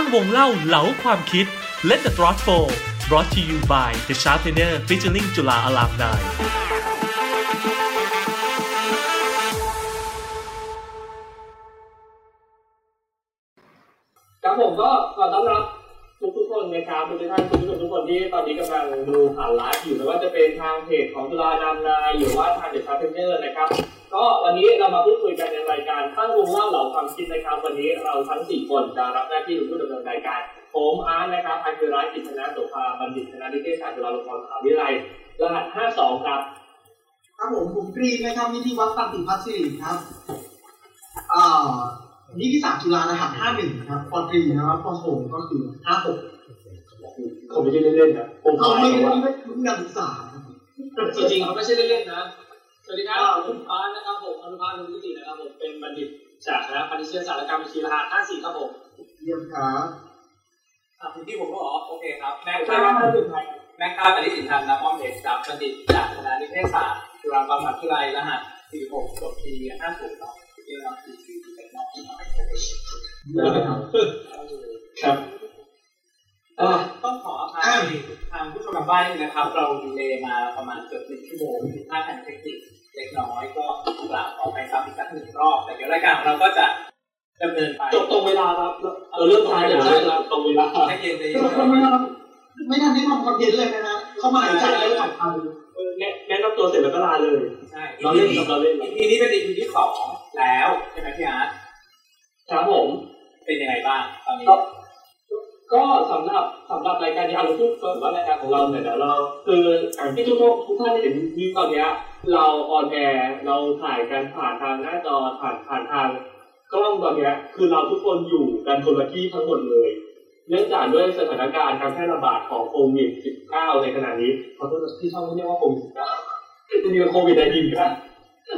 ตั้งวงเล่าเหลาความคิด Let the Thought Flow brought to you by The Sharpener featuring จุฬา Alumni ครับผมก็ขอต้อนรับทุกทุกคนนะครับทุกท่านทุกทุกทุกคนที่ตอนนี้กำลังดูผ่านไลฟ์อยู่ไม่ว่าจะเป็นทางเพจของจุฬา Alumni หรือว่าทาง The Sharpener นะครับ วันนี้เรามาพูดคุยกันในรายการตั้งวงเล่าเหลาความคิดนะครับวันนี้เราทั้งสี่คนจะรับหน้าที่เป็นผู้ดำเนินรายการผมอาร์ตนะครับอันคือร้ายกิจนาโสภาบัณฑิตคณะนิเทศศาสตร์จุฬาลงกรณ์มหาวิทยาลัยรหัส52ครับครับผมผมกรีนนะครับนิติวัฒน์ตันติพัฒน์สิริครับอ่านิติศาสตร์จุฬารหัสห้าหนึ่งครับปตรีนะครับปโทก็คือห้าหกเขาไม่ใช่เล่นๆนะผมเราหมายไม่ถึงว่าไม่ไม่การศึกษาครับจริงๆเขาไม่ใช่เล่นๆนะส วัสดีครับผมฟ้านะครับผมอนุภาคนุนิตินะครับผมเป็นบัณฑิตจากคณะพาณิชยศาสตร์และการบัญชีรหัส54ครับผมเยี่ยมครับอะถึงที่ผมก็บอกโอเคครับแม็กซ์ใช่ไหมครับถึงไทยแม็กซ์ครับปณิสินทันนะป้อมเอกครับบัณฑิตจากคณะนิเทศศาสตร์จุฬาลงกรณ์มหาวิทยาลัยรหัส46จบปี50เนาะที่เราปีปีเป็นน้องน้อยครับเอ่อต้องขออภัยทางผู้ชมทางบ้านนิดนึงนะครับ เราดีเลย์มาประมาณเกือบหนึ่งชั่วโมงผิดพลาดทางเทคนิค เล็กน้อยก็กราบขอไปซ้ำอีกสักหนึ่งรอบ แต่เดี๋ยวรายการของเราก็จะดำเนินไปจบตรงเวลาครับเราเริ่มช้าอย่างไรเราตรงเวลาให้เย็นใจเย็เรานเราไม่ทำไม่ทันได้ทำคอนเทนต์เลยนะฮะเข้ามาหายใจแล้วผ่านไปแนะแนะนำตัวเสร็จแล้วก็ลาเลย ใช่เราเล่นครับเราเล่นอีพีนี้เป็นอีพีที่สองแล้วใช่ไหมพี่อาร์ตครับผมเป็นยังไงบ้างตอนนี้ก็ก็สำหรับสำหรับรายการนี้เอาเราพูดก่อนว่ารายการของเราเนี่ยเดี๋ยวเราคืออย่างที่ทุกทุกทุกท่านได้เห็นที่ตอนเนี้ย เราออนแอร์เราถ่ายกันผ่านทางหน้าจอผ่านผ่านทางกล้องตอนเนี้ยคือเราทุกคนอยู่กันคนละที่ทั้งหมดเลย เนื่องจากด้วยสถานการณ์การแพร่ระบาดของโควิด -19 ในขณะนี้ขอโทษนะที่ช่องไม่เรียกว่าโควิด -19 จริงๆโควิด19ก็ได้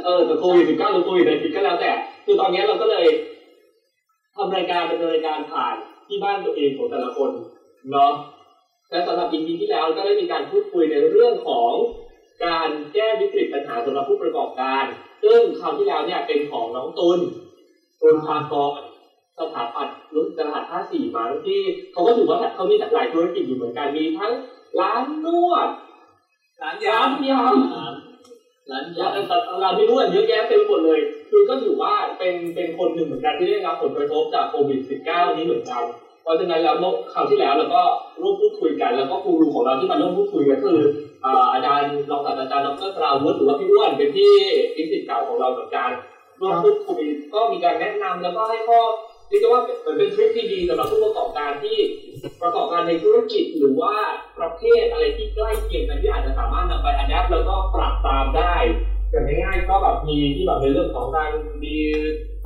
เออแต่โควิด 19 หรือโควิด19ก็แล้วแต่ คือตอนเนี้ยเราก็เลยทำรายการเป็นรายการผ่านที่บ้านตัวเองของแต่ละคนเนาะและสำหรับ EP ที่แล้วก็ได้มีการพูดคุยในเรื่องของ การแก้วิกฤตปัญหาสำหรับผู้ประกอบการ ซึ่งคราวที่แล้วเนี่ยเป็นของน้องตุลตุลพากรสถาปัตย์รุ่นรหัส54มั้งที่เขาก็ถือว่าเขามีหลายธุรกิจอยู่เหมือนกันมีทั้งร้านนวดร้านร้านยำยำร้านร้านยำร้านที่นวดเยอะแยะเต็มไปหมดเลย คือก็ถือว่าเป็นเป็นคนหนึ่งเหมือนกันที่ได้รับผลกระทบจากโควิด -19 นี้เหมือนกัน เพราะฉะนั้นแล้วเมื่อคราวที่แล้วเราก็ร่วมพูดคุยกัน แล้วก็ครูรูของเราที่มาร่วมพูดคุยก็คืออาจารย์รองศาสตราจารย์ดรปราวุฒิหรือว่าพี่อ้วนเป็นที่นิสิตเก่าของเราเหมือนกันร่วมพูดคุยก็มีการแนะนำแล้วก็ให้ข้อเรียกได้ว่าเหมือนเป็นทริคที่ดีสำหรับผู้ประกอบการที่ประกอบการในธุรกิจหรือว่าประเภทอะไรที่ใกล้เคียงกันที่อาจจะสามารถนำไปอัดแอปแล้วก็ปรับตามได้อย่างง่ายๆก็แบบมีที่แบบในเรื่องของการมี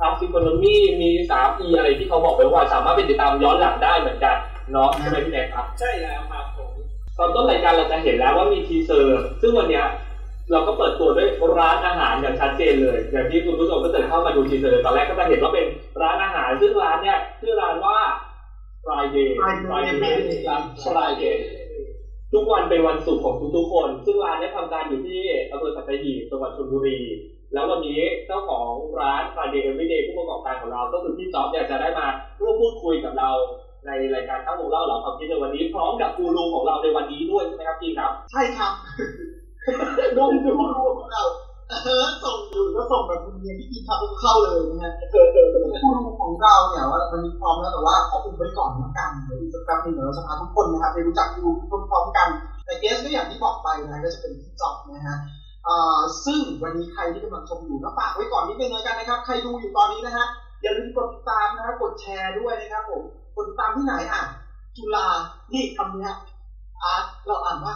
sub economy มีสามอีอะไรที่เขาบอกไว้ว่า สามารถไปติดตามย้อนหลังได้เหมือนกันเนาะใช่ไหมพี่แนกครับ ใช่แล้วครับผมตอนต้นรายการเราจะเห็นแล้วว่ามี teaser ซึ่งวันเนี้ยเราก็เปิดตัวด้วยร้านอาหารอย่างชัดเจนเลย อย่างที่คุณผู้ชมก็จะเข้ามาดู teaser ตอนแรกก็จะเห็นว่าเป็นร้านอาหาร ซึ่งร้านเนี้ยชื่อร้านว่า Friday Friday ร้าน Friday ทุกวันเป็นวันศุกร์ของทุกๆคน ซึ่งร้านเนี้ยทำการอยู่ที่อำเภอสัตหีบจังหวัดชลบุรี แล้ววันนี้เจ้าของร้าน Friday Everyday ผู้ประกอบการของเรา ก็คือพี่จ๊อบเนี่ยจะได้มาร่วมพูดคุยกับเราในรายการข้าววงเล่าเหล่าความคิดในวันนี้ พร้อมกับกูรูของเราในวันนี้ด้วยใช่ไหมครับพี่ครับ ใช่ครับดูดูผู้รู้ของเราเออส่งอยู่ก็ส่งแบบคุณเรียนที่กินทับเข้าเลยนะฮะเออเออเออผู้รู้ของเราเนี่ยว่าวันนี้พร้อมแล้วแต่ว่าขออุบไว้ก่อนละกันเดี๋ยวอีกสักแป๊บหนึงเดี๋ยวเราจะพาทุกคนนะครับไปรู้จักผู้รู้พร้อมๆกัน แต่เกสก็อย่างที่บอกไปนะก็จะเป็นพี่จ๊อบนะฮะอ่า ซึ่งวันนี้ใครที่กำลังชมอยู่ก็ฝากไว้ก่อนนิดนึงแล้วกันนะครับ ใครดูอยู่ตอนนี้นะฮะอย่าลืมกดติดตามนะฮะกดแชร์ด้วยนะครับผมกดติดตามที่ไหนอะจุฬานี่คำเนี้ยอ่าเราอ่านว่า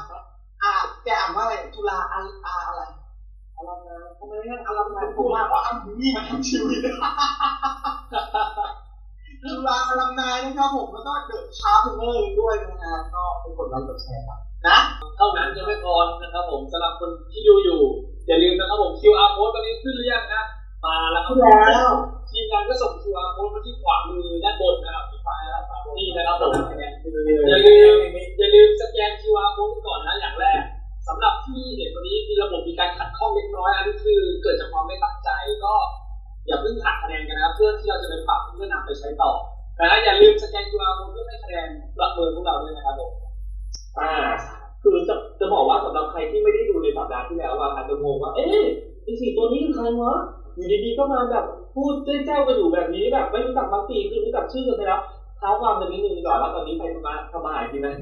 อ่าแกอ่านว่าอะไรจุฬาอาอาอะไรอลัมนาทำไมงั้นอลัมนาผมว่าเพราะอันนี้มาทั้งชีวิตจุฬา Alumni นะครับผมแล้วก็ The Sharpener ด้วยนะฮะก็ไปกดไลค์กดแชร์ครับ นะเท่านั้นยังไม่พอนะครับผมสำหรับคนที่ดูอยู่อย่าลืมนะครับผม QR code ตอนนี้ขึ้นหรือยังนะมาแล้วครับแล้วทีมงานก็ส่ง QR code มาที่ขวามือด้านบนนะครับที่ฟ้านะครับ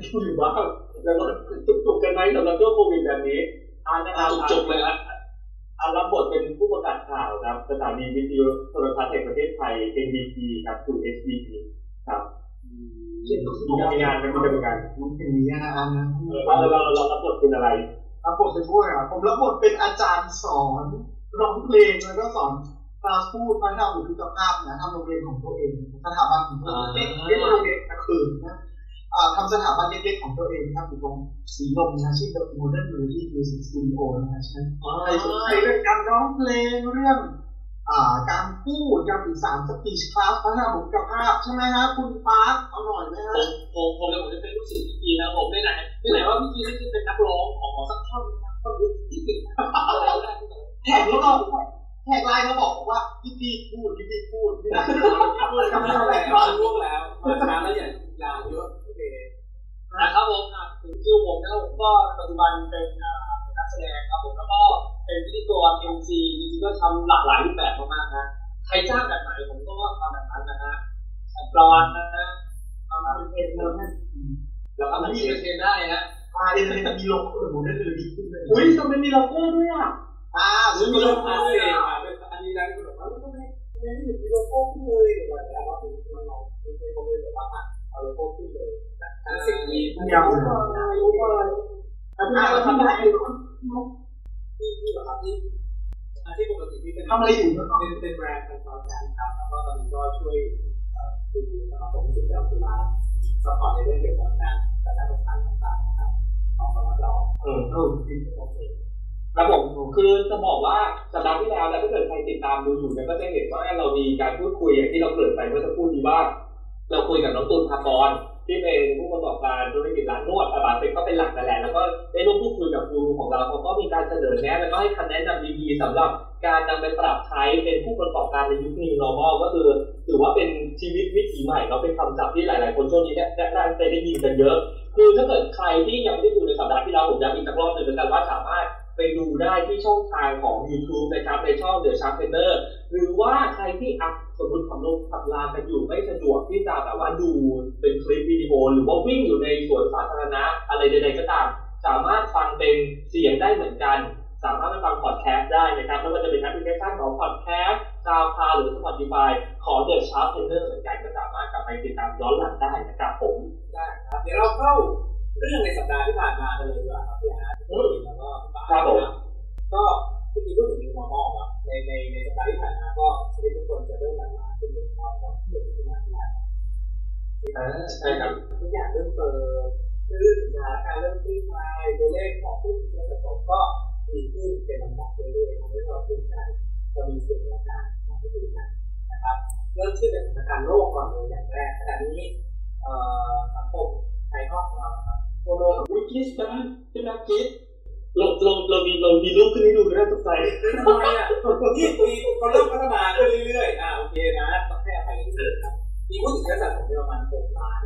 ำอาหารกินนะอยู่บ้างแล้วก็จุกๆกันไหมสำหรับช่วงโควิดแบบนี้อ่านะครับจุกๆเลยนะอ่ารับบทเป็นผู้ประกาศข่าวครับสถานีวิทยุโทรทัศน์แห่งประเทศไทย NBT ครับสู่ SBT ครับมีงานเป็นประจำการมันเป็นมีงานนะเราเราเรารับบทเป็นอะไรรับบทเป็นผู้ครับผมรับบทเป็นอาจารย์สอนร้องเพลงแล้วก็สอนคลาสพูดพัฒนาบุคลิกภาพนะทำโรงเรียนของตัวเองสถาบันของตัวเองเรียกว่าโรงเรียนกลางคืนนะอ่า ทำสถาบันเล็กๆของตัวเองนะครับอยู่ตรงสีลมนะชื่อ The Modern Melody Music Studio นะฮะฉะนั้นใครสนใจเรื่องการร้องเพลงเรื่องอ่าการพูดการสื่อสารสปีชคลาสพัฒนาบุคลิกภาพใช่ไหมฮะคุณปาร์คเอาหน่อยไหมฮะผมผมผมเลยผมจะเป็นลูกศิษย์พี่กีนะผมได้ไหนที่ไหนว่าพี่กีนี่คือเป็นนักร้องของของสักท่อนนะท่อนยุคที่ติดอะไรได้แท็กแล้วก็แท็กไลน์เขาบอกว่าพี่พี่พูดพี่พี่พูดไม่ได้พูดทำทำอะอะไรไรก็ก็รู้แล้วมาช้าแล้วอย่า ลาเยอะโอเคนะครับผมอะถึงชื่อผมนะครับผมก็ปัจจุบันเป็นอ่าเป็นนักแสดงครับผมแล้วก็เป็นพิธีกร MC จริงๆก็ทำหลากหลายรูปแบบมากๆนะใครจ้างแบบไหนผมก็ทำแบบนั้นนะฮะกรอนนะฮะทำเป็นเพลงนะฮะแล้วทำเป็นเพลงได้ฮะอ่าเอ็นเอ็นมีโลโก้หมดได้เลยดีขึ้นเลยอุ้ยทำไมมีโลโก้ด้วยอะอ่าซึ่ซึ่งงมีมีโลโลโก้โก้เองอะเป็นอันนี้ได้ก็แบบว่าไม่ไม่ไม่ได้มีโลโก้ขึ้นเลยหรือว่าแล้วว่ามันเราเป็นเพลงของเลยแบบว่า เอาโลโก้ขึ้นเลยสิ่งนี้ยาวได้รู้ว่าอ่าเราทำได้ที่ที่แบบที่อาชีพปกติที่เป็นทำอะไรอยู่เป็นเป็นแบรนด์คอนซัลแทนครับแล้วก็ตอนนี้ก็ช่วยดูสมาคมสิทธิ์เราคือมาสปอร์ตในเรื่องเกี่ยวกับการประชาสัมพันธ์ต่างๆนะครับของสำหรับเราเออเออโอเคครับผมคือจะบอกว่าสัปดาห์ที่แล้วนะถ้าเกิดใครติดตามดูอยู่เนี่ยก็จะเห็นว่าเรามีการพูดคุยอย่างที่เราเกริ่นไปเมื่อสักครู่นี้ว่า เราคุยกับน้องตูนภากรที่เป็นผู้ประกอบการธุรกิจร้านนวดอาบาเซ็กก็เป็นหลักนั่แหละแล้วก็ได้ร่วมพูดคุยกับครูของเราเขาก็มีการเสนอแนะแล้วก็ให้คำแนะนำดีๆสำหรับการนำไปปรับใช้เป็นผู้ประกอบการในยุค New Normal ก็คือถือว่าเป็นชีวิตวิถีใหม่เนาเป็นคำศัพท์ที่หลายๆ คนช่วงนี้ได้ได้ได้ได้ยินกันเยอะ คือถ้าเกิดใครที่ยังไม่ได้ดูในสัปดาห์ที่แล้วผมย้ำอีกสักรอบหนึ่งแล้วกันว่าสามารถ ไปดูได้ที่ช่องทางของ YouTube นะครับในช่อง The Sharp Trainer หรือว่าใครที่อัพสมมติขับรถขับลากันอยู่ไม่สะดวกที่จะแบบว่าดูเป็นคลิปวิดีโอ หรือว่าวิ่งอยู่ในสวนสาธารณะอะไรใดๆก็ตาม สามารถฟังเป็นเสียงได้เหมือนกัน สามารถไปฟังพอดแคสต์ได้นะครับไม่ว่าจะเป็นแอปพลิเคชันของพอดแคสต์ SoundCloud หรือ Spotify ของ The Sharp Trainer เหมือนกันก็สามารถกลับไปติดตามย้อนหลังได้นะครับผมได้ครับเดี๋ยวเราเข้าเรื่องในสัปดาห์ที่ผ่านมากันเลยดีกว่าครับพี่ฮะแล้วก็ ครับผมก็ที่พูดถึง new normal ครับในในในสัปดาห์ที่ผ่านมาก็ชีวิตทุกคนจะเริ่มหลั่งไหลขึ้นเรื่อยๆครับเรื่อยๆมาแล้วใช่ครับทุกอย่างเริ่มเปิดขึ้นสถานการณ์เริ่มคลี่คลายตัวเลขของผู้ติดเชื้อสะสมก็ดีขึ้นเป็นลำดับเรื่อยๆทำให้เราภูมิใจเรามีสิ่งต่างๆมาให้ดูกันนะครับเริ่มขึ้นจากสถานการณ์โลกก่อนเลยอย่างแรกขณะนี้เอ่อสังคมภายนอกของเราครับทั่วโลกวิกิสนะใช่ไหมกิส เราเราเรามีเรามีรูปขึ้นให้ดูด้วยตกใจทำไมอะนี่มีคนเริ่มพัฒนาขึ้นเรื่อยๆอ่าโอเคนะต้องให้อภัยที่สุดครับมีผู้ติดเชื้อสะสมประมาณ6ล้าน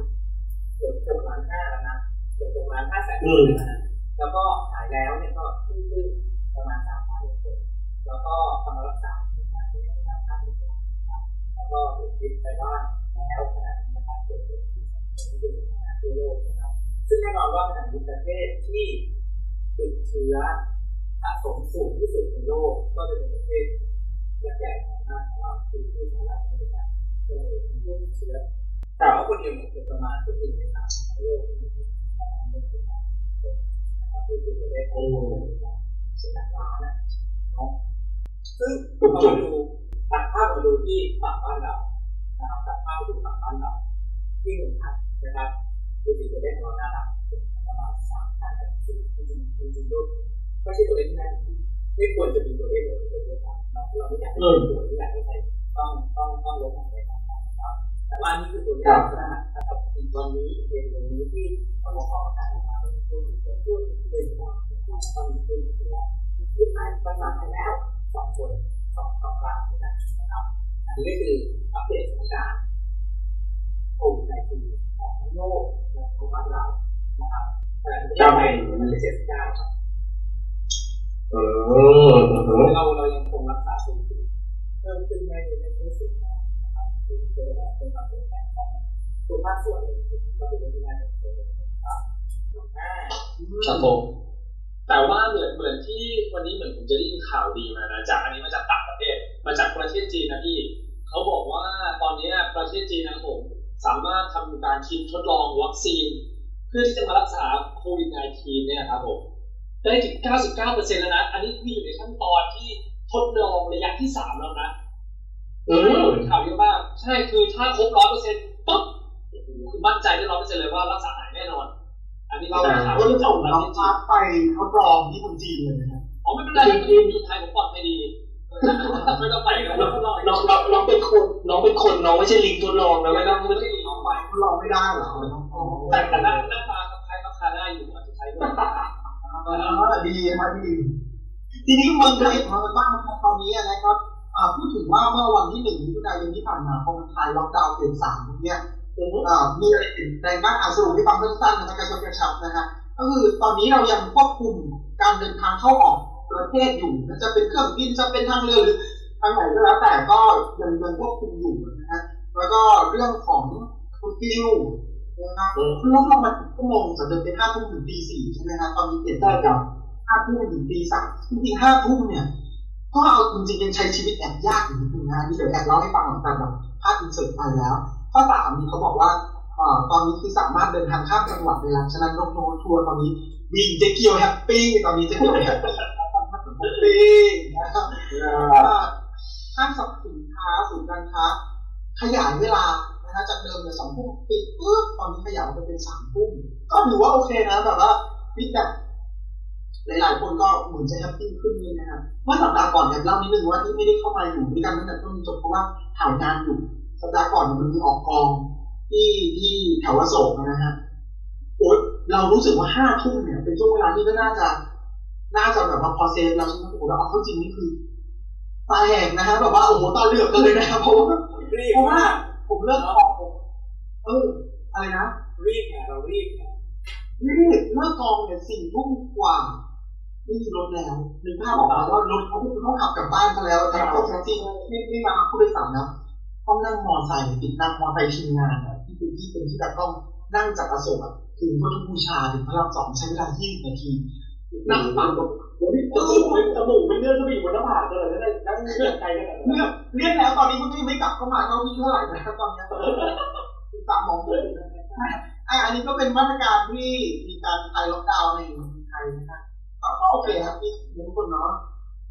เกือบ6ล้าน5แล้วนะเกือบ6ล้าน5แสนคนนะแล้วก็หายแล้วเนี่ยก็ขึ้นขึ้นประมาณ3ล้านคนแล้วก็กำลังรักษาประมาณ5ล้านคนครับแล้วก็ถูกยึดไปบ้านแล้วขณะนี้นะครับเกิดเป็นที่เป็นปัญหาทั่วโลกนะครับซึ่งแน่นอนว่าขณะนี้ประเทศที่ ติดเชื้อสะสมสูงที่สุดในโลกก็จะเป็นประเทศใหญ่ๆของหน้าของเราคือที่สหรัฐอเมริกาเป็นผู้ติดเชื้อแต่ว่าคนเดียวเนี่ยเกือบประมาณเป็นหนึ่งในสามของโลกที่มีผู้ติดเชื้อนะครับคือคือประเทศโอ้สิบล้านนะเนาซึ่งเรามาดูตัดภาพมาดูที่ฝั่งบ้านเรานะครับตัดภาพมาดูฝั่งบ้านเราที่หนึ่งพันนะครับดูสิตัวเลขของเราน่ารักประมาณสาม สิ่งที่มันจริงๆก็ไม่ใช่ตัวเองนะไม่ควรจะมีตัวเองเลยตัวเองเราเราไม่อยากให้ตัวไม่อยากให้ใครต้องต้องต้องลงมันไปตามนะครับแต่ว่านี่คือตัวอย่างนะครับวันนี้เป็นวันนี้ที่เราขอการมาพูดถึงพูดถึงเรื่องของต้องมีขึ้นแล้วที่มาภาษาไปแล้วสองคนสองสองกลางนะครับอันนี้ก็คืออัปเดตสถานการณ์โควิดในปีของโลกและของบ้านเรานะครับ จ้าให้มันเจ็ดเก้าเออเราเรายังคงรักษาสูงขึ้นเพิ่มขึ้นได้อยู่ในที่สุดนะครับคือเป็นเความเปลี่ยนแปลงของตัวภาคส่วนก็เป็นที่น่าสนใจครับครับผมแต่ว่าเหมือนเหมือนที่วันนี้เหมือนผมจะได้ยินข่าวดีมานะจากอันนี้มาจากต่างประเทศ มาจากประเทศจีนนะพี่เขาบอกว่าตอนนี้ประเทศจีนนะผมสามารถทำการคิดทดลองวัคซีน พื่อที่จะมารักษาโควิด -19 เนี่ยครับผมได้ถึง 99%แล้วนะ อันนี้คืออยู่ในขั้นตอนที่ทดลองระยะที่ 3 แล้วนะอืมข่าวเยอะมาก ใช่คือถ้าครบ 100%ปุ๊บโอ้โหคือมั่นใจได้ 100%เลยว่ารักษาหายแน่นอน อันนี้เราคือข่าวก็ที่จะจส่บงประน้อเทงศจีพานร์ทไปทดลองที่เมืองจีนเลยนะครับอ๋อไม่เป็นไรทีมสุดท้ายผมปลอดภัยดี ไม่ต้องไปกันน้แล้อวงน้องน้องน้องเป็นคน น้องเป็นคนน้องไม่ใช่ลิงทดลองนะไม่ต้องไม่ต้องน้องไปทดลองไม่ได้หรอแต่แต่หน้าหน้าตาคล้ายๆคล้ายๆหน้าอยู่อาจจะใช้ด้วยดีครับดีทีนี้เมืองไทยของเราบ้างตอนนี้นะครับพูดถึงว่าเมื่อวันที่หนึ่งมิถุนายนที่ผ่านมาพอมันคลายล็อกดาวน์เฟสสามเนี่ยมีอะไรเปลี่ยนแปลงบ้างอ่าสรุปให้ฟังสั้นๆนะครับกระชับกระชับนะฮะก็คือตอนนี้เรายังควบคุมการเดินทางเข้าออก ประเทศอยู่นจะเป็นเครื่องบินจะเป็นทางเรือหรือทางไหนก็แล้วแต่ก็ยังยังควบคุมอยู่นะฮะแล้วก็เรื่องของเคอร์ฟิวนะครับเพิ่งลดลงมาถึงชั่วโมงจากเดิมเป็นห้าทุ่มถึงตีสี่ใช่ไหมฮะตอนนี้เปลี่ยนได้กับห้าทุ่มถึงตีสามจริงๆห้าทุ่มเนี่ยก็เอาจริงๆยังใช้ชีวิตแอบยากอยู่นิดนึงนะที่เดี๋ยวแอบเล่าให้ฟังหลังจากแบบภาพ insert ไปแล้วข้อสามนี่เขาบอกว่าตอนนี้คือสามารถเดินทางข้ามจังหวัดได้แล้วฉะนั้นนกโนทัวร์ตอนนี้บินเจเกียว happy ตอนนี้เจเกียว happy happyนะครับห้างสรรพสินค้าศูนย์การค้า ขยายเวลานะฮะจากเดิมเนี่ยสองทุ่มปิดปุ๊บตอนนี้ขยายไปเป็นสามทุ่มก็ถือว่าโอเคนะแบบว่า feedback หลาย ๆ คนก็เหมือนจะ happy ขึ้นนี่นะครับเมื่อสัปดาห์ก่อนเนี่ยเล่านิดนึงว่าที่ไม่ได้เข้ามาอยู่ด้วยกันตั้งแต่ต้นจนจบเพราะว่าถ่ายงานอยู่สัปดาห์ก่อนมันมีออกกองที่ที่แถวอโศกนะฮะโอ๊ยเรารู้สึกว่าห้าทุ่มเนี่ยเป็นช่วงเวลาที่ก็น่าจะ น่าจะแบบว่าพอ safe แล้วใช่ไหมโอ้โหแล้วเอาเข้าจริงนี่คือตาแหกนะฮะแบบว่าโอ้โหตาเหลือกกันเลยนะครับเพราะว่ารีบเพราะว่ามากผมเลิกออกเอออะไรนะรีบไงเรารีบไงนี่เลิกกองเนี่ยสี่ทุ่มกว่าไม่มีรถแล้วนึกภาพออกมาว่ารถเขาเขาขับกลับบ้านเขาแล้วแต่รถแท็กซี่ไม่ไม่มารับผู้โดยสารแล้วต้องนั่งมอไซค์ติดนั่งมอไซค์ทีมงานอะที่เป็นที่เป็นที่แบบต้องนั่งจากอโศกอะถึงพุทธบูชาถึงพระรามสองใช้เวลา20นาที นั่งฟังแบบจมูกจมูกเป็นเลือดก็ไปอยู่บนหน้าผากเลยนั่นนั่นเลือดไกลขนาดนั้นเรียกเรียกแล้วตอนนี้มันก็ยังไม่กลับเข้ามาเท่าที่เท่าไหร่นะครับตอนนี้ตามมองเลยอะอันนี้ก็เป็นมาตรการที่มีการคลายล็อกดาวน์ในเมืองไทยนะครับก็โอเคครับที่ทุกคนเนาะ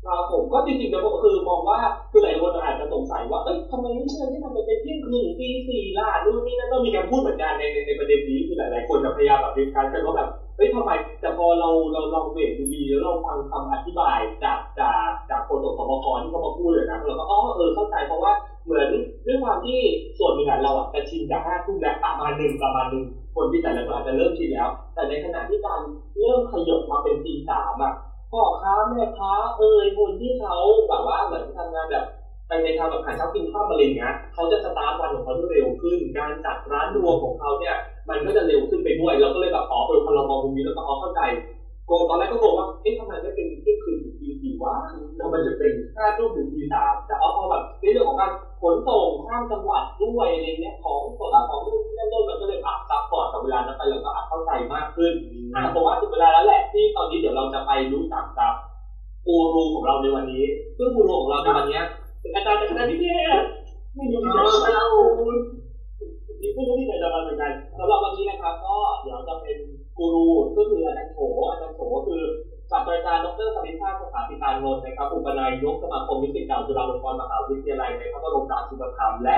ครับผมก็จริงๆแล้วก็คือมองว่าคือหลายคนอาจจะสงสัยว่าเอ้ยทำไมไม่เชิญให้มันเป็นเที่ยงคืนตีสี่ล่ะนู่นนี่นั่นก็มีการพูดเหมือนกันในในประเด็นนี้คือหลายๆคนจะพยายามแบบเป็นการกันว่าแบบ เฮ้ยทำไมแต่พอเราเราลองเวทดูดีแล้วเราฟังคำอธิบายจากจากจากโฆษกสบคที่เขามาพูดเลยนะเราก็อ๋อเออเข้าใจเพราะว่าเหมือนด้วยความที่ส่วนหนึ่งเราอะจะชินจากห้าทุ่มแล้วประมาณหนึ่งประมาณหนึ่งคนที่แต่ละคนอาจจะเริ่มชินแล้ว แต่ในขณะที่การเริ่มขยบมาเป็นตีสามอะพ่อค้าแม่ค้าเอ่ยคนที่เขาแบบว่าเหมือนทำงานแบบไปในทางแบบขายเช้ากินข้าวอะไรอย่างเงี้ยเขาจะสตาร์ทวันของเขาได้เร็วขึ้น การจัดร้านรวมของเขาเนี่ย มันก็จะเร็วขึ้นไปด้วย เราก็เลยแบบอ๋อเออพอเรามองมุมนี้แล้วก็อ๋อเข้าใจโกตอนแรกก็งงว่าเอ๊ะทำไมไม่เป็นเที่ยงคืนถึงตีสี่วะทำไมจะเป็นห้าทุ่มถึงตีสามแต่อ๋อพอแบบในเรื่องของการขนส่งข้ามจังหวัดด้วยอะไรเงี้ยของสดของนู่นนี่นั่นนู่นมันก็เลยปรับ support กับเวลานั้นไปเราก็อาจเข้าใจมากขึ้นอะผมว่าถึงเวลาแล้วแหละที่ตอนนี้เดี๋ยวเราจะไปรู้จักกับกูรูของเราในวันนี้ ซึ่งกูรูของเราในวันนี้เป็นอาจารย์จากคณะนิเทศไม่รู้ที่ไหนจะมา มีผู้รู้ที่ไหนจะมาเหมือนกันสำหรับวันนี้นะครับ ก็เดี๋ยวจะเป็นกูรูก็คืออาจารย์โถอาจารย์โถก็คือศาสตราจารย์ดรสริชาติสถาปิตานนท์นะครับอุปนายกสมาคมนิสิตเก่าจุฬาลงกรณ์มหาวิทยาลัยในพระบรมราชูปถัมภ์และ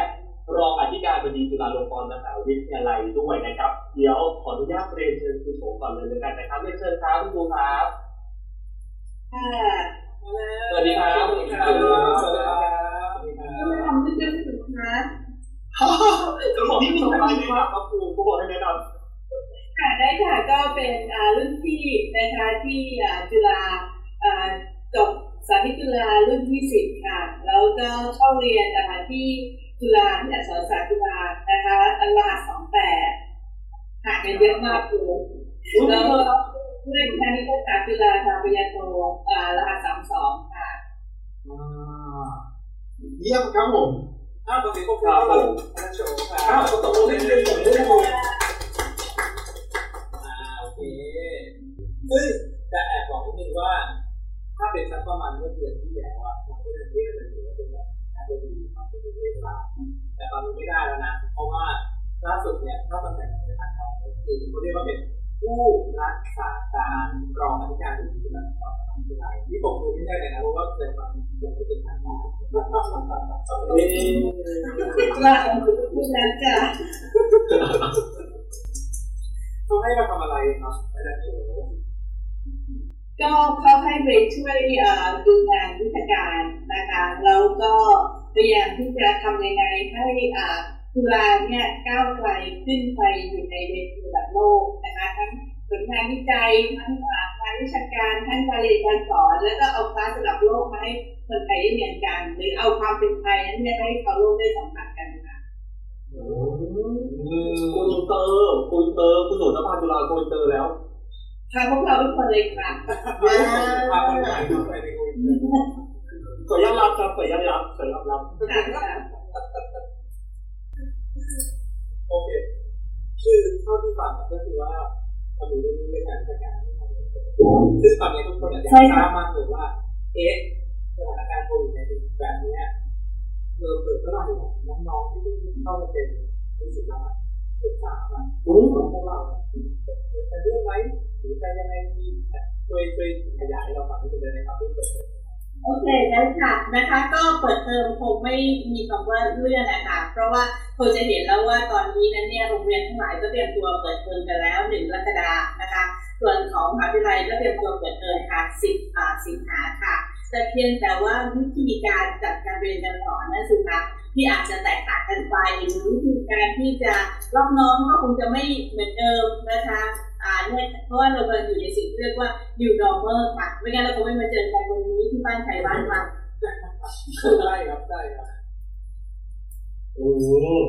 รองอธิการบดีจุฬาลงกรณ์มหาวิทยาลัยด้วยนะครับ เดี๋ยวขออนุญาตเรียนเชิญครูโสก่อนเลยแล้วกันนะครับเรียนเชิญครับคุณครูครับค่ะสวัสดีครับสวัสดีครับสวัสดีครับสวัสดีครัก็มาบทำที่เรื่อง สุดนะจะบอกนี่มีสอะไรวัสดีบ้างครับครูครูบอกให้แนะนค่ะได้ค่ะก็เป็นอ่ารุ่นพี่นะคะที่อ่าจุฬาอ่าจบสาธิตจุฬารุ่นที่สิบค่ะ แล้วก็เข้าเรียนอ่าที่จุฬาที่อักษรศาสตร์จุฬานะคะรหัสสองแปดห่างกันเยอะมากเลยแล้วก็ด้วยคณะนิเทศศาสตร์จุฬาค่ะปริญญาโทอ่ารหัสสามสองค่ะอ่าเยี่ยมครับผม อ้าวตอนนี้พวกเราอาจารย์โฉมคอ้าวตกลงเล่เล่นผมเล่นผมอ่าโอเคซึ่งจะแอบบอกนิดนึงว่า ถ้าเป็นสักประมาณเมื่อเดือนที่แล้วอะเราก็จะเรียกมันถือว่าเป็นแบบอาจจะดีความเป็นเรื่องศาสตร์แต่ตอนนี้ไม่ได้แล้วนะ เพราะว่าล่าสุดเนี่ยถ้าตำแหน่งในทางการคือเขาเรียกว่าเป็น ผู้รักษาการรองอธิการบดีจุฬาลงกรณ์มหาวิทยาลัยที่ผมดูไม่ได้เลยนะเพราะว่าเป็นความยังไม่เป็นทางการว่าของคุณนั้นจ้ะเขาให้มาทำอะไรครับอาจารย์โฉมก็เขาให้ไปช่วยดูงานวิชาการนะคะแล้วก็พยายามที่จะทำยังไงให้อา จุฬาเนี่ยก้าวไกลขึ้นไปอยู่ในเวทีระดับโลกนะคะทั้งผลงานวิจัยทั้งอ่างานวิชาการทั้งการเรียนการสอน แล้วก็เอาคลาสระดับโลกมาให้คนไทยได้เรียนกัน หรือเอาความเป็นไทยนั้นเนี่ยให้ชาวโลกได้สัมผัสกันค่ะ go inter go inter คุณหนูนภาจุฬา go inter แล้วทางพวกเราทุกคนเลยค่ะพาคนไทยเข้าไปในกลุ่มขออนุญาตรับครับขออนุญาตรับขออนุญาตรับ โอเค คือเท่าที่ฟังก็คือว่ามาดูเรื่องเรื่องงานราชการนะครับซึ่งตอนนี้ทุกคนอยากจะทราบมากเลยว่า เอ๊ะสถานการณ์โควิดในแบบนี้เริ่มเกิดเมื่อไหร่น้องๆที่เพิ่งเข้ามาเป็นนิสิตแล้วศึกษาอะของพวกเราจะเลือกไหมหรือจะยังไงดีช่วยช่วยขยายเราฟังนิดนึงได้ไหมครับที่เปิด โอเคได้ค่ะนะคะ ก็เปิดเทอมคงไม่มีคำว่าเลื่อนนะคะเพราะว่าคนจะเห็นแล้วว่าตอนนี้นั้นเนี่ยโรงเรียนทั้งหลายก็เตรียมตัวเปิดเทอมกันแล้วหนึ่งกรกฎานะคะ ส่วนของมหาวิทยาลัยก็เตรียมตัวเปิดเทอมค่ะสิบอ่าสิงหาค่ะแต่เพียงแต่ว่าวิธีการจัดการเรียนการสอนนะสุคะที่อาจจะแตกต่างกันไปหรือวิธีการที่จะรับน้องก็คงจะไม่เหมือนเดิมนะคะาเนี่ยเพราะว่าเรากำลังอยู่ในสิ่งที่เรียกว่า new normal ค่ะไม่งั้นเราคงไม่มาเจอกันวันนี้ที่บ้านใครบ้านมันได้ครับได้ครับอืม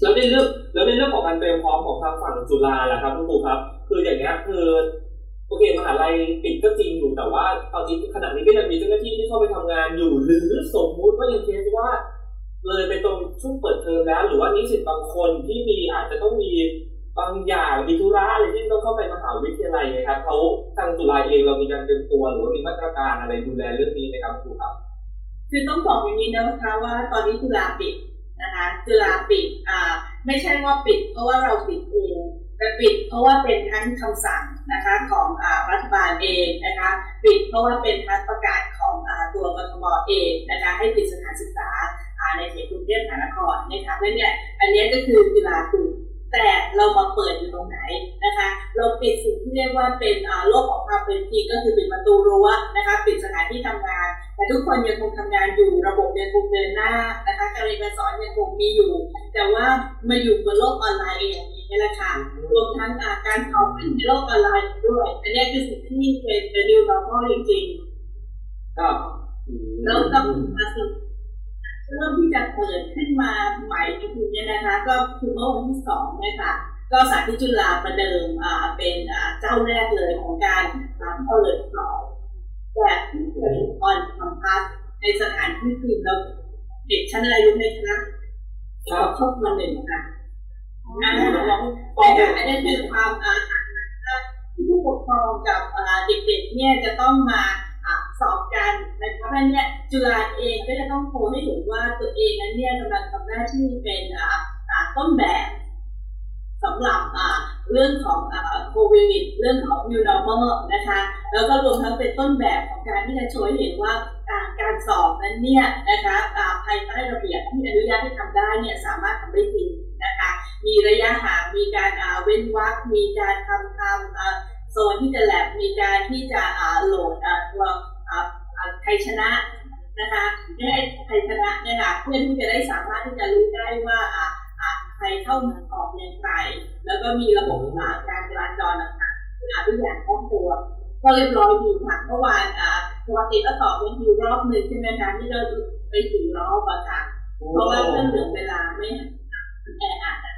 แล้วในเรื่องแล้วในเรื่องของการเตรียมพร้อมของทางฝั่งจุฬาล่ะครับคุณครูครับ คืออย่างเงี้ยคือโอเคมหาลัยปิดก็จริงอยู่แต่ว่าตอนนี้ขณะนี้ก็ยังมีเจ้าหน้าที่ที่เข้าไปทำงานอยู่หรือสมมุติว่ายังเคสว่า เลยไปตรงช่วงเปิดเทอมแล้ว หรือว่านิสิตบางคนที่มีอาจจะต้องมี บางอย่างมีธุระอะไรที่ต้องเข้าไปมหาวิทยาลัยนะครับเขาทางจุฬาเองเรามีการเตรียมตัวหรือว่ามีมาตรการอะไรดูแลเรื่องนี้ไหมครับคุณครูครับ คือต้องบอกอย่างนี้นะคะว่าตอนนี้จุฬาปิดนะคะจุฬาปิดอ่าไม่ใช่ว่าปิด เพราะว่าเราปิดเองแต่ปิดเพราะว่าเป็นทั้งคำสั่งนะคะของอ่ารัฐบาลเองนะคะปิดเพราะว่าเป็นทั้งประกาศของอ่าตัวกทมเองนะคะให้ปิดสถานศึกษาในเขตกรุงเทพมหานครนะคะแล้วเนี่ยอันนี้ก็คือจุฬาปิด แต่เรามาเปิดอยู่ตรงไหนนะคะ เราปิดสิ่งที่เรียกว่าเป็นอ่าโลกของความเป็นจริงก็คือปิดประตูรั้วนะคะปิดสถานที่ทำงาน แต่ทุกคนยังคงทำงานอยู่ระบบยังคงเดินหน้านะคะการเรียนการสอนยังคงมีอยู่ แต่ว่ามาอยู่บนโลกออนไลน์เองอย่างนี้นี่แหละค่ะรวมทั้งอ่าการสอบในโลกออนไลน์ด้วยอันนี้คือสิ่งที่เป็นเป็น new normal จริงครับๆแล้วก็มาสุด เริ่มที่จะเปิดขึ้นมาใหม่จริงๆเนี่ยนะคะ ก็คือเมื่อวันที่สองเนี่ยค่ะก็สาธิตจุฬาประเดิมอ่าเป็นอ่าเจ้าแรกเลยของการอ่าเปิดสอนแบบที่เป็นออนคัมพัสในสถานที่จริงแล้วเด็กชั้นอะไรรู้ไหมคะครับเข้ามาหนึ่งค่ะอ่าปอแต่หกอันนี้คือความอ่าที่ผู้ปกครองกับอ่าเด็กๆเนี่ยจะต้องมาอ่าสอบกันนะคะเพราะฉะนั้นเนี่ย จุฬาเองก็จะต้องโพสให้เห็นว่าตัวเองนั้นเนี่ยกำลังทำหน้าที่เป็นอ่าต้นแบบสำหรับเรื่องของโควิดเรื่องของ new normal นะคะ แล้วก็รวมทั้งเป็นต้นแบบของการที่จะโชว์เห็นว่าการสอบนั้นเนี่ยนะคะภายใต้ระเบียบที่อนุญาตให้ทำได้เนี่ยสามารถทำได้จริงนะคะ มีระยะห่างมีการเว้นวรรคมีการทำทำโซนที่จะแลบมีการที่จะโหลดตัวใครชนะ นะคะเนี่ยใครชนะเนี่ยค่ะเพื่อนที่จะได้สามารถที่จะรู้ได้ว่าอ่าอ่าใครเข้าเมืองออกอย่างไรแล้วก็มีระบบอ่าการจราจรต่างๆอ่าทุกอย่างคล่องตัวก็เรียบร้อยดีค่ะเมื่อวานอ่าปกติก็สอบเป็นคิวรอบหนึ่งใช่ไหมคะที่เราไปสี่รอบอะค่ะเพราะว่าเพื่อนเหลือเวลาไม่แออัดอะ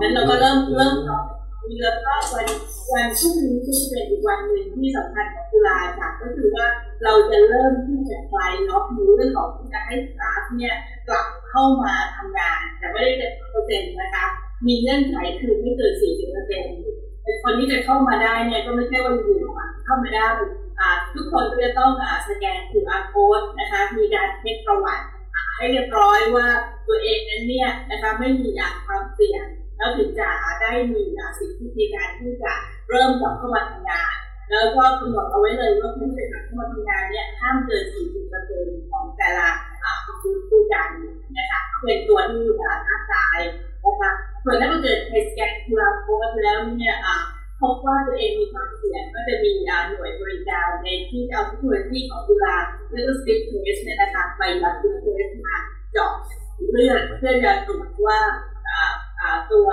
นั้นเราก็เริ่มเริ่มสอบ แล้วก็วันวันพรุ่งนี้ที่เป็นอีกวันหนึ่งที่สำคัญของตุลาค่ะก็คือว่าเราจะเริ่มที่จะคลายล็อกในเรื่องของการให้ staff เนี่ยกลับเข้ามาทำงาน แต่ไม่ได้เป็นเปอร์เซ็นต์นะคะ มีเงื่อนไขคือไม่เกิน40เปอร์เซ็นต์คนที่จะเข้ามาได้เนี่ยก็ไม่ใช่ว่าอยู่ๆเข้ามาได้ทุกคนก็จะต้องสแกน QR code นะคะ มีการเช็คประวัติให้เรียบร้อยว่าตัวเองนั้นเนี่ยนะคะไม่มีความเสี่ยง แล้วถึงจะได้มีสิทธิในการที่จะเริ่มกลับเข้ามาทำงาน แล้วก็กำหนดเอาไว้เลยว่าผู้จะกลับเข้ามาทำงานเนี่ยห้ามเกิน 40%ของแต่ละผู้ผู้การนะคะเป็นตัวที่ท้าทายนะคะส่วนถ้าเกิดในสแกนคูราโค้ดแล้วเนี่ยพบว่าตัวเองมีความเสี่ยงก็จะมีหน่วยบริการในที่เอาทุกหน่วยที่ของจุฬาเรื่อง strip test เนี่ยนะคะไปรับ strip test มาเจาะเลือดเพื่อจะตรวจว่า ตัว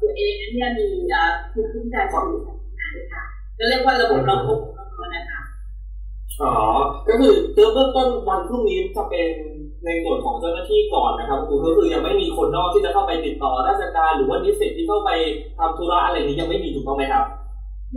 ตัวเองเนี่ยมีภูมิคุ้มกันสูงนะคะก็เรียกว่าระบบระบบนะคะอ๋อ ก็คือเบื้องต้นวันพรุ่งนี้จะเป็นในส่วนของเจ้าหน้าที่ก่อนนะครับคุณก็คือยังไม่มีคนนอกที่จะเข้าไปติดต่อราชการหรือว่านิสิตที่เข้าไปทำธุระอะไรนี้ยังไม่มีถูกต้องไหมครับ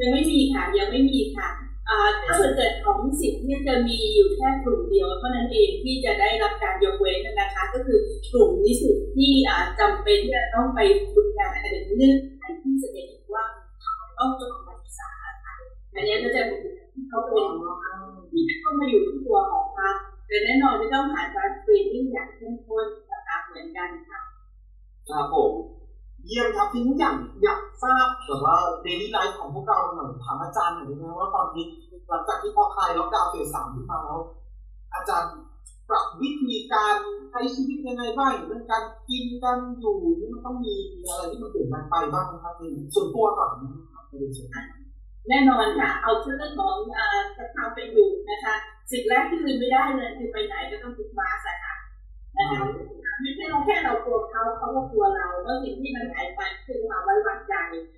ยังไม่มีค่ะยังไม่มีค่ะ ถ้าเกิดของสิทธิ์ที่ยจะมีอยู่แค่กลุ่มเดียวเท่านั้นเองที่จะได้รับการยกเว้นนะคะ ก็คือกลุ่มนิสิตที่จำเป็นที่จะต้องไปฝึกงานอะไรเนื่องจากที่แสดงว่าเขาต้องจบการศึกษาอันนี้ก็จะเขาเป็นที่เข้ามาอยู่ที่ตัวของพรรคแต่แน่นอนจะต้องผ่านการสกรีนนิ่งอย่างเข้มข้นนะคะเหมือนกันค่ะครับผม เยี่ยมครับทีนี้อย่างอยากทราบแบบว่า daily life ของพวกเราหน่อยถามอาจารย์หน่อยได้ไหมว่าตอนนี้หลังจากที่พอคลายล็อกดาวน์ phase สามขึ้นมาแล้วอาจารย์ปรับวิธีการใช้ชีวิตยังไงบ้างเรื่องการกินการอยู่นี่มันต้องมีอะไรที่มันเปลี่ยนแปลงไปบ้างนะครับส่วนตัวก่อนนะครับแน่นอนค่ะ เอาเรื่องของการทำไปอยู่นะคะ สิ่งแรกที่ลืมไม่ได้เลยคือไปไหนก็ต้องติดมาสค่ะ นะคะไม่ใช่เราแค่เรากลัวเขาเขาก็กลัวเราแล้วสิ่งที่มันหายไปคือความไว้วางใจ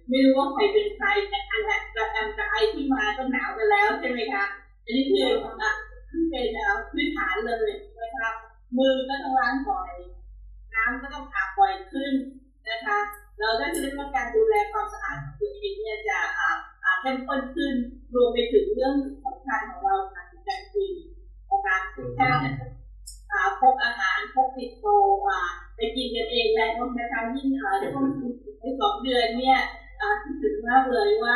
ไม่รู้ว่าใครเป็นใครแต่อะไรกระแอมกระไอที่มาก็หนาวกันแล้วใช่ไหมคะอันนี้คืออะที่เป็นพื้นฐานเลยนะคะมือก็ต้องล้างบ่อยน้ำก็ต้องอาบบ่อยขึ้นนะคะ เราได้เรียกว่าการดูแลความสะอาดตัวเองเนี่ยจะเข้มข้นขึ้นรวมไปถึงเรื่องสำคัญของเราค่ะการกินนะคะแค่ พกอาหารพกติดโตไปกินกันเองแล้วนะคะยิ่งช่วงในสองเดือนเนี่ยคิดถึงมากเลยว่า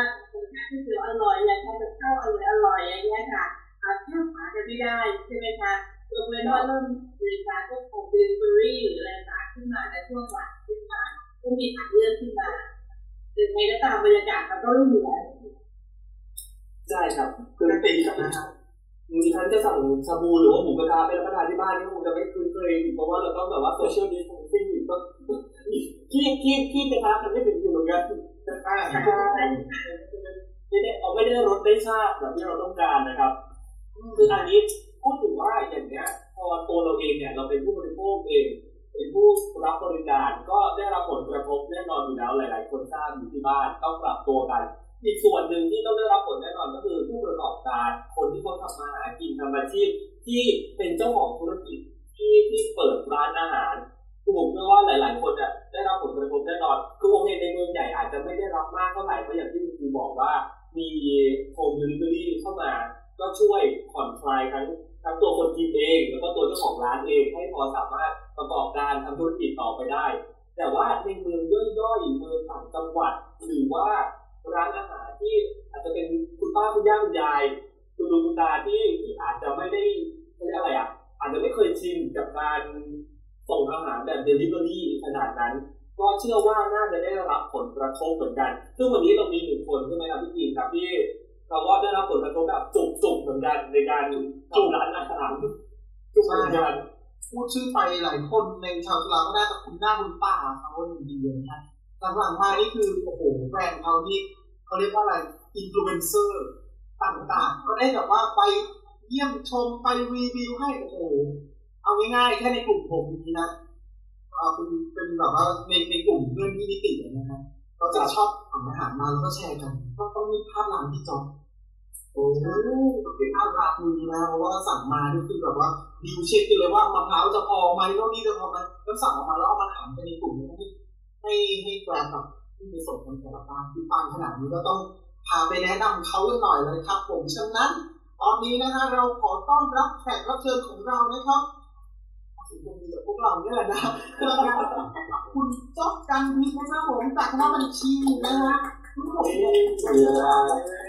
ที่ถืออร่อยอยากทำกับข้าวอร่อยอร่อยอย่างเงี้ยค่ะแค่หากันไม่ได้ใช่ไหมคะยกเว้นว่าเริ่มบริการพวกของดิลิเวอรี่หรืออะไรต่างขึ้นมาในช่วงหลังขึ้นมาก็มีทางเลือกขึ้นมาถึงแม้ก็ตามบรรยากาศมันก็ไม่เหมือนใช่ครับคือตีกับนะครับ จริงๆท่านจะสั่งชาบูหรือว่าหมูกระทะไปรับประทานที่บ้านนี่คงจะไม่คุ้นเคยเพราะว่าเราต้องแบบว่าโซเชียลดิสทนซิ่งก็ขี้ขี้ขี้กระทะมันไม่ถึงอยู่เหมือนกันไม่ได้เอาไม่ได้รสได้ชาติแบบที่เราต้องการนะครับคืออันนี้พูดถึงว่าอย่างเนี้ยพอตัวเราเองเนี่ยเราเป็นผู้บริโภคเองเป็นผู้รับบริการก็ได้รับผลกระทบแน่นอนอยู่แล้วหลาย ๆ คนทราบอยู่ที่บ้านต้องปรับตัวกัน อีกส่วนหนึ่งที่ต้องได้รับผลแน่นอนก็คือผู้ประกอบการคนที่เขาทำมาหากินทำอาชีพที่เป็นเจ้าของธุรกิจที่ที่เปิดร้านอาหารคือผมเชื่อว่าหลาย ๆ คนจะได้รับผลกระทบแน่นอนคือโอเคในเมืองใหญ่อาจจะไม่ได้รับมากเท่าไหร่เพราะอย่างที่คุณครูบอกว่ามี home delivery เข้ามา ก็ช่วยผ่อนคลายทั้งทั้งตัวคนกินเอง แล้วก็ตัวเจ้าของร้านเองให้พอสามารถประกอบการทำธุรกิจต่อไปได้ แต่ว่าในเมืองย่อยๆเมืองต่างจังหวัดหรือว่า ร้านอาหารที่อาจจะเป็นคุณป้าคุณย่าคุณยายคุณลุงคุณตาที่ที่อาจจะไม่ได้เรียกอะไรอะอาจจะไม่เคยชินกับการส่งอาหารแบบเดลิเวอรี่ขนาดนั้น ก็เชื่อว่าน่าจะได้รับผลกระทบเหมือนกัน ซึ่งวันนี้เรามีหนึ่งคนใช่ไหมครับพี่กีนครับที่เราก็ได้รับผลกระทบแบบจุกๆเหมือนกันในการจุกร้านอาหารจุกเหมือนกันพูดชื่อไปหลายคนในชาวจุฬาก็ได้แต่คุณหน้าคุณป้าเขาดีเลยนะหลังๆมานี่คือโอ้โหแบรนด์เขาที่ เขาเรียกว่าอะไรอินฟลูเอนเซอร์ต่างๆ ก็ได้แบบว่าไปเยี่ยมชมไปรีวิวให้โอ้โหเอาง่ายๆแค่ในกลุ่มผมนี่นะเป็นเป็นแบบว่าในในกลุ่มเพื่อนที่นิตินะครับเขาจะชอบสั่งอาหารมาแล้วก็แชร์กันก็ต้องมีภาพร้านที่จอโอ้เป็นภาพร้านมือนะเพราะว่าสั่งมานี่คือแบบว่าดิวเช็คกันเลยว่ามะพร้าวจะพอไหมโน่นนี่จะพอไหมแล้วสั่งออกมาแล้วเอามาถามกันในกลุ่มนี้ให้ให้แกรบแบบ ในส่วนของแต่ละบ้านที่ฟังขนาดนี้ก็ต้องพาไปแนะนำเขากันหน่อยเลยครับ ผมฉะนั้น ตอนนี้นะฮะเราขอต้อนรับแขกรับเชิญของเรานะครับสิ่งดีจากพวกเราเนี่ยแหละนะคุณจ๊อบกันวิทย์นะครับผมจากคณะบัญชีนะฮะคุณผม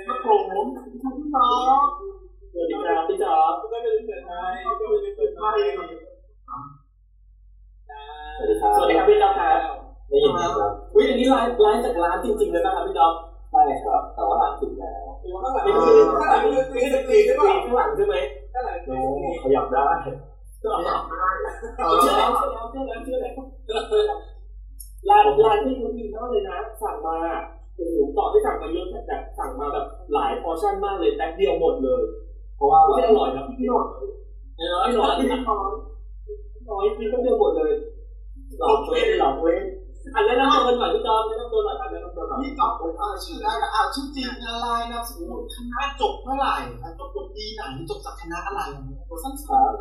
ครับผมคุณจ๊อบสวัสดีครับพี่จ๊อบก็จะเปิดไม้ก็จะเปิดไม้สวัสดีครับสวัสดีครับพี่จ๊อบครับ ได้ยินไหมครับอุ้ยอันนี้ไลฟ์ไลฟ์จากร้านจริงๆเลยนะครับพี่จ๊อบใช่ครับ แต่ว่าร้านปิดแล้วข้างหลังนี่นี่คืคืออข้างหลังนี่คือตีสตีใช่ป่ะข้างหลังใช่ไหมข้างหลังโน้ขยับได้ก็เอาเอเชื่ออแล้วเชื่อแล้วเชื่อแล้วเชื่อแล้วร้านร้านที่คุณดีมากเลยนะ สั่งมาโอ้โหต่อที่สั่งมาเยอะแต่สั่งมาแบบหลาย portion มากเลยแป๊บเดียวหมดเลย เพราะว่าไม่ใช่อร่อยนะพี่หน่อยน้อยน้อยพี่น้อยน้อยพี่ก็เดียวหมดเลยหลอกเล่นหลอกเล่น อันแนะนำตัวกันหน่อยพี่จ๊อบแนะนำตัวหน่อยครับแนะนำตัวหน่อยนี่ตอบผมอ่าชื่ออะไรอ่าชื่อจริงอะไรนามสกุลคณะจบเมื่อไหร่จบจบปีไหนจบจากคณะอะไรตัวสั้นครับ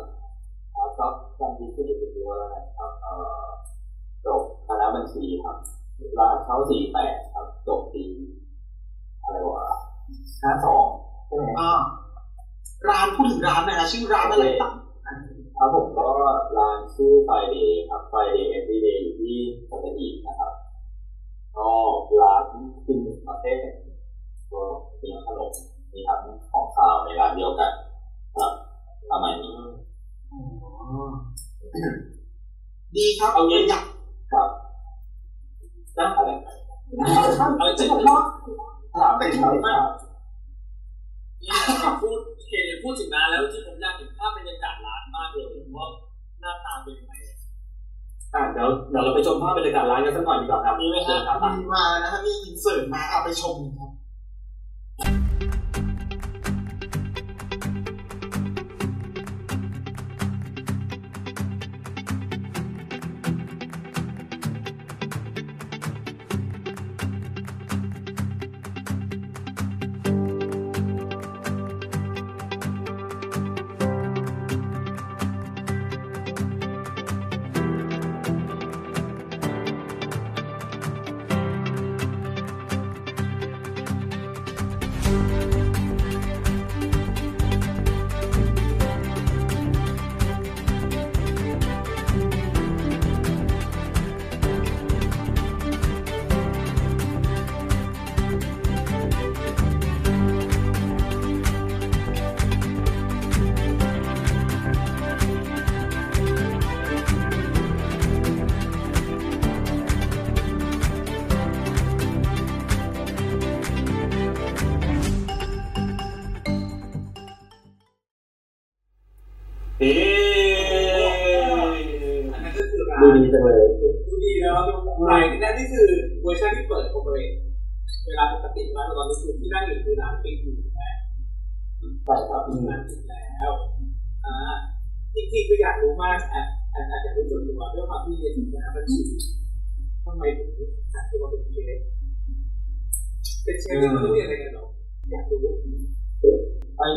ครับครับการดีขึ้นอยู่ที่ว่าครับเอ่อจบคณะบัญชีครับร้านเข้าสี่แปดครับจบปีอะไรวะห้าสองใช่ไหมอ่าร้านพูดถึงร้านหนะฮะชื่อร้านอะไรตั้งครับผมก็ร้านชื่อ Friday ครับ Friday Everyday อยู่ที่ ก็ร้านกินประเภทก็มีขนมมีทั้งของคาวในร้านเดียวกันครับประมาณนี้ดีครับเอางี้อยากครับนะอะไรเอาจริงผมว่าถามไปครับพูดเห็นพูดถึงร้านแล้วที่ผมอยากเห็นภาพบรรยากาศร้านมากเลยว่าหน้าตาเป็นยังไง อ่าเดี๋ยวเดี๋ยวเราไปชมภาพบรรยากาศร้านกันสักหน่อยดีกว่าครับมีไหมครับมีมานะฮะมีอินเสิร์ตมาเอาไปชม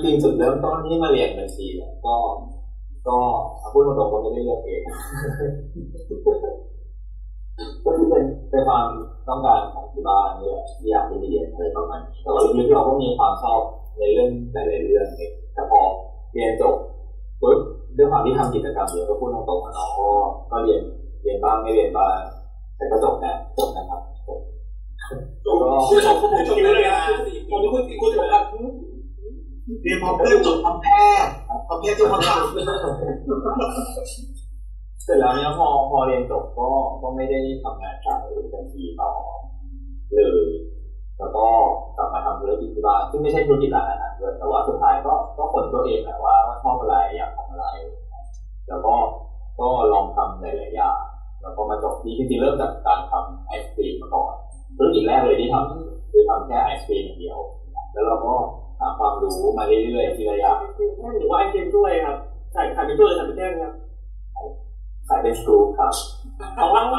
จริงๆจุดเริ่มต้นที่มาเรียนบัญชีเนี่ยก็ ก็พูดตรงๆก็ไม่ได้เลือกเองก็คือเป็นเป็นความต้องการของที่บ้านเนี่ยที่อยากจะเรียนอะไรประมาณนี้แต่ว่าลึกๆเราก็มีความชอบในเรื่องหลายๆเรื่องเนี่ยแต่พอเรียนจบปุ๊บด้วยความที่ทำกิจกรรมเยอะก็พูดตรงๆว่าน้องก็ก็เรียนเรียนบ้างไม่เรียนบ้างแต่ก็จบนะจบนะครับ จบแล้ชมคุณชมเลยนะตอนนี้คุณคุณจะบอกว่าเรียนพอเพื่อนจบพร้อมแพทย์พร้อมแพทย์จบพร้อมเสร็จแล้วเนี่ยพอพอเรียนจบก็ก็ไม่ได้ทำงานสายบัญชีต่อเลยแล้วก็กลับมาทำธุรกิจที่บ้านซึ่งไม่ใช่ธุรกิจร้านอาหารด้วยแต่ว่าสุดท้ายก็ก็คนตัวเองแหละว่าว่าชอบอะไรอยากทำอะไร แล้วก็ก็ลองทำหลายๆอย่างแล้วก็มาจบที่จริงๆเริ่มจากการทำไอศครีมมาก่อน ธุรกิจแรกเลยที่ทำคือทำแค่ไอศครีมอย่างเดียว แล้วเราก็หาความรู้มาเรื่อยๆทีละอย่างหรือว่าไอเทมด้วยครับใส่ใส่เป็นถ้วยใส่เป็นแก้วครับขายเป็นสกรูครับเพราะว่าไ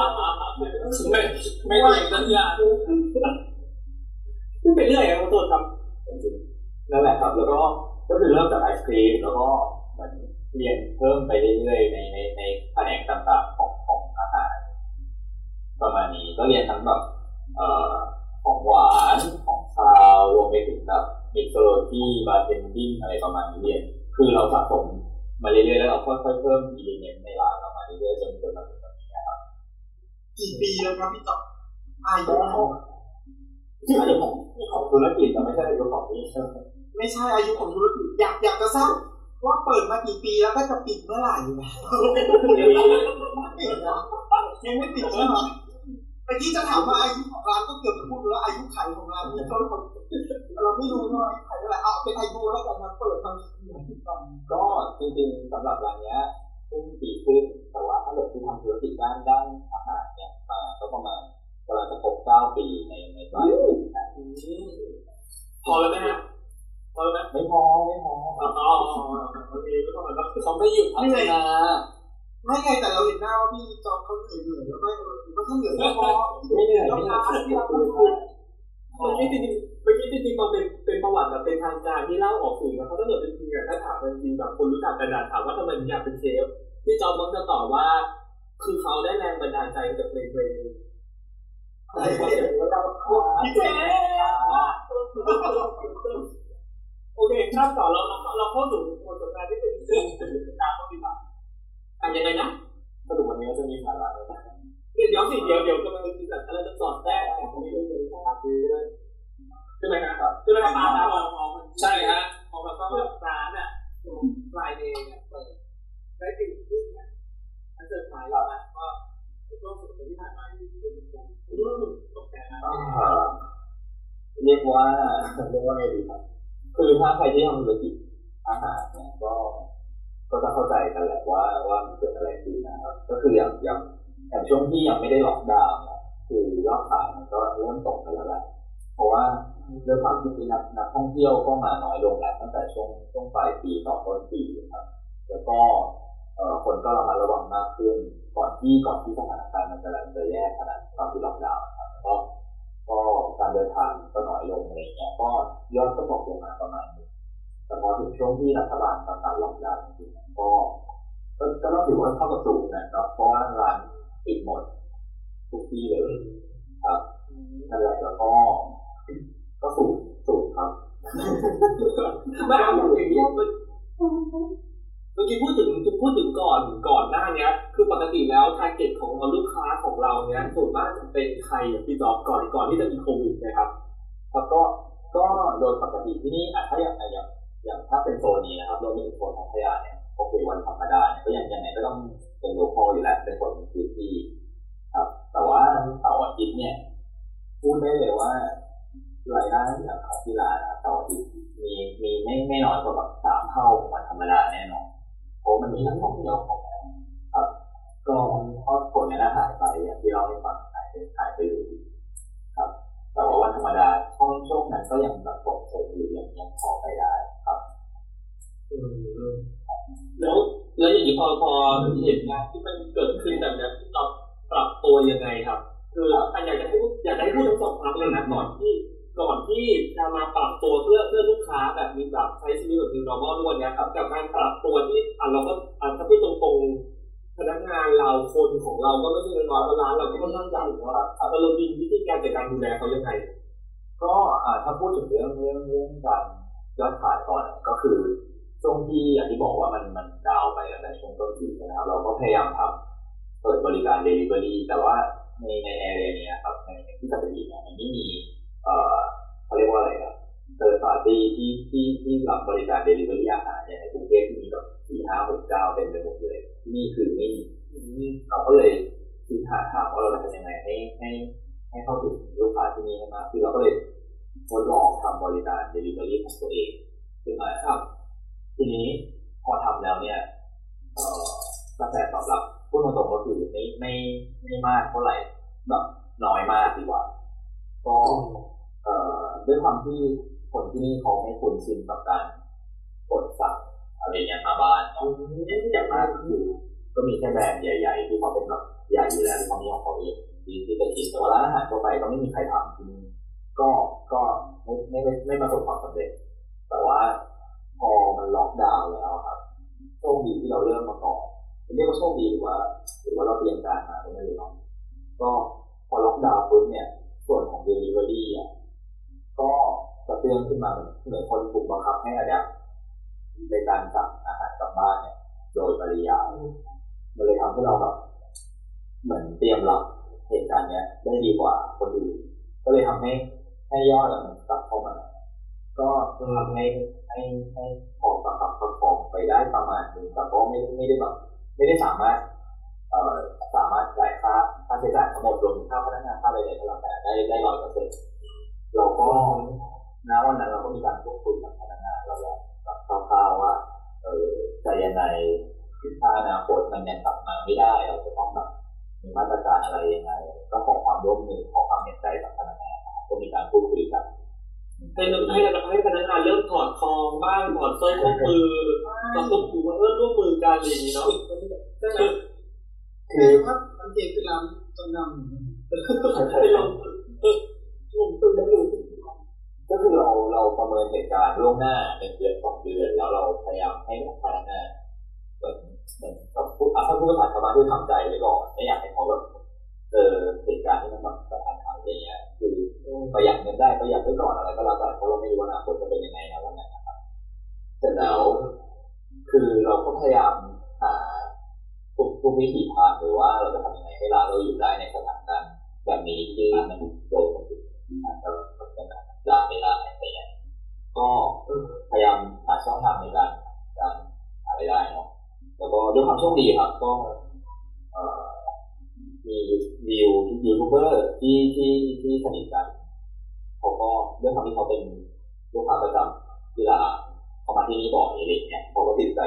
ม่ไม่ได้สัญญาขึ้นไปเรื่อยครับตัวครับนั่นแหละครับ แล้วก็ก็คือเริ่มจากไอศครีมแล้วก็เหมือนเรียนเพิ่มไปเรื่อยๆในในในแผนกต่างๆของของอาหารประมาณนี้ก็เรียนทั้งแบบเอ่อ ของหวานของคาวรวมไปถึงแบบ mixology bartending อะไรประมาณนี้เนี่ยคือเราสะสมมาเรื่อยๆแล้วเราค่อยๆเพิ่ม element ในร้านเรามาเรื่อยๆจนจนมาถึงตอนนี้นะครับกี่ปีแล้วครับพี่จ๊อบอายุอายุของของธุรกิจแต่ไม่ใช่อายุของนี่ใช่ไหมไม่ใช่อายุของธุรกิจอยากอยากจะทราบว่าเปิดมากี่ปีแล้วก็จะปิดเมื่อไหร่นะยังไม่ปิดเลยเหรอ เมื่อกี้จะถามว่าอายุของร้านก็เกือบจะพูดแล้วอายุขายของร้านนี่เขาเราไม่รู้ว่าอายุขายเท่าไหร่เอาเป็นอายุแล้วกันนะเปิดมากี่ปีที่ตอนก็จริงๆสำหรับร้านเนี้ยเพิ่งปีขึ้นแต่ว่าถ้าเกิดที่ทำธุรกิจด้านด้านอาหารเนี่ยมาก็ประมาณกำลังจะครบเก้าปีในในปลายปีนะพอแล้วไหมฮะพอแล้วไหมไม่พอไม่พออ๋ออ๋ออ๋อโอเคก็ต้องแบบเขาไม่หยุดพัฒนา ไม่ไงแต่เราเห็นหน้าว่าพี่จอมเขาเหนื่อยเหนื่อยแล้วไม่เออว่าถ้าเหนื่อยก็พอไม่เหนื่อยแล้วไม่เหนื่พาอยที่เราคือพูดเมื่อกี้จริงเมื่อกี้จริงๆมันเป็นเป็นประวัติแบบเป็นทางการที่เล่าออกสื่อนะเพราถ้าเกิดเป็นจริงอะถ้าถามเป็นจริงแบบคนรู้จักกันอะถามว่าทำไมถึงอยากเป็นเชฟพี่จอมมักจะตอบว่า คือเขาได้แรงบันดาลใจจากเพลงเพลงนึงอะไรงหาพี่เจโอเคข้ามต่อเราเราเราเข้าสู่บทสนทนาที่เป็นเรื่องตามต้องดี กว่าอะยังไงนะสรุปวันนี้จะมีสาระไหมเดี๋ยวสิเดี๋ยวเดี๋ยวกำลังมีแบบอะไรจะสอดแทรกของนี้เลยใช่ไหมครับใช่ไหมครับตาตาใช่ฮะของแบบว่าร้านอะฟลายเดย์เนี่ยเปิดได้ปีขึ้นเนี่ยอันเซอร์ไพรส์นะก็ช่วงสุดที่ผ่านมาที่เป็นคนตกแต่งนะอ่าเรียกว่าเรียกว่าไงดีครับคือถ้าใครที่ทำธุรกิจอาหารเนี่ยก็ ก็จะเข้าใจกันแหละว่าว่ามันเกิดอะไรขึ้นนะครับ ก็คืออย่างอย่างอย่างช่วงที่ยังไม่ได้ล็อกดาวน์คือยอดขายมันก็เริ่มตกไปแล้วแหละเพราะว่าด้วยความที่นักนักท่องเที่ยวก็มาน้อยลงแล้วตั้งแต่ช่วงช่วงปลายปีต่อต้นปีครับ แล้วก็เอ่อคนก็ระมัดระวังมากขึ้น ก่อนที่ก่อนที่สถานการณ์มันจะจะแย่ขนาดตอนที่ล็อกดาวน์ครับแล้วก็ก็การเดินทางก็น้อยลงอะไรเงี้ยก็ยอดก็ตกลงมาประมาณนึง แต่พอถึงช่วงที่รัฐบาลประกาศล็อกดาวน์จริงๆก็ก็ก็ต้องถือว่าเข้ากับสูงนะครับเพราะว่าร้านปิดหมดทุกที่เลยครับนั่นแหละแล้วก็ก็สูงสูงครับไม่เอาอย่างนี้มันเมื่อกี้พูดถึงพูดถึงก่อนก่อนหน้าเนี้ย คือปกติแล้ว target ของเราลูกค้าของเราเนี้ยส่วนมากจะเป็นใครอะพี่จ๊อบก่อนก่อนที่จะมีโควิดนะครับ แล้วก็ก็โดยปกติที่นี่อะถ้าอย่างอย่าง อย่างถ้าเป็นโซนนี้นะครับรวมไปถึงโซนพัทยาเนี่ยโอเควันธรรมดาเนี่ยก็ยังยังไงก็ต้องเป็น local อยู่แล้วเป็นคนพื้นที่ครับ แต่ว่าเสาร์อาทิตย์เนี่ยพูดได้เลยว่ารายได้อย่างของที่ร้านเสาร์อาทิตย์มีมีไม่ไม่น้อยกว่าแบบสามเท่าของวันธรรมดาแน่นอนเพราะมันมีนักท่องเที่ยวข้ามาครับก็พอผลเนี่ยนหายไปอย่างที่เราให้ฟังหายไปหายไปเลยครับ แต่ว่าวันธรรมดาช่วงช่วงนั้นก็ยังแบบตกเฉยอยู่ยังยังพอไปได้ แล้วแล้วอย่างนี้พอพอเห็นงานที่มันเกิดขึ้นแบบนี้เราปรับตัวยังไงางถอดสร้อยข้อมือตะตุกหูว่าเออร่วมมือกันอะไรอย่างนี้เนาะใช่ไหมคือว่ามันเก่งขึ้นแล้วจนนำให้ลองลงตัวแล้วอยู่ก็คือเราเราประเมินเหตุการณ์ล่วงหน้าเป็นเดือนสองเดือนแล้วเราพยายามให้พนักงานเหมือนเหมือนกับพูดอะถ้าพูดภาษาชาวบ้านคือทำใจไว้ก่อนไม่อยากให้เขาแบบเจอเหตุการณ์ที่มันแบบกระทันหันอะไรเงี้ยคือประหยัดเงินได้ประหยัดไว้ก่อนอะไรก็แล้วแต่เพราะเราไม่รู้ว่าอนาคตจะเป็นยังไงนะวันนั้นนะค ร็จแล้ว คือเราก็พยายามหาทุกทุกวิถีทางหรือว่าเราจะทำยังไงให้ร้านเราอยู่ได้ในสถานการณ์แบบนี้ที่มันโดนคนอื่นอาจจะเป็นได้ไม่ได้อะไรเงี้ยก็พยายามหาช่องทางในการการหารายได้เนาะแล้วก็ด้วยความโชคดีครับ ก็มีวิวยูทูบเบอร์ที่ที่ที่สนิทกันเขาก็ด้วยความที่เขาเป็นลูกค้าประจำที่ร้าน เขามาที่นี่บ่อยอะไรเงี้ยเขาก็ติดใจ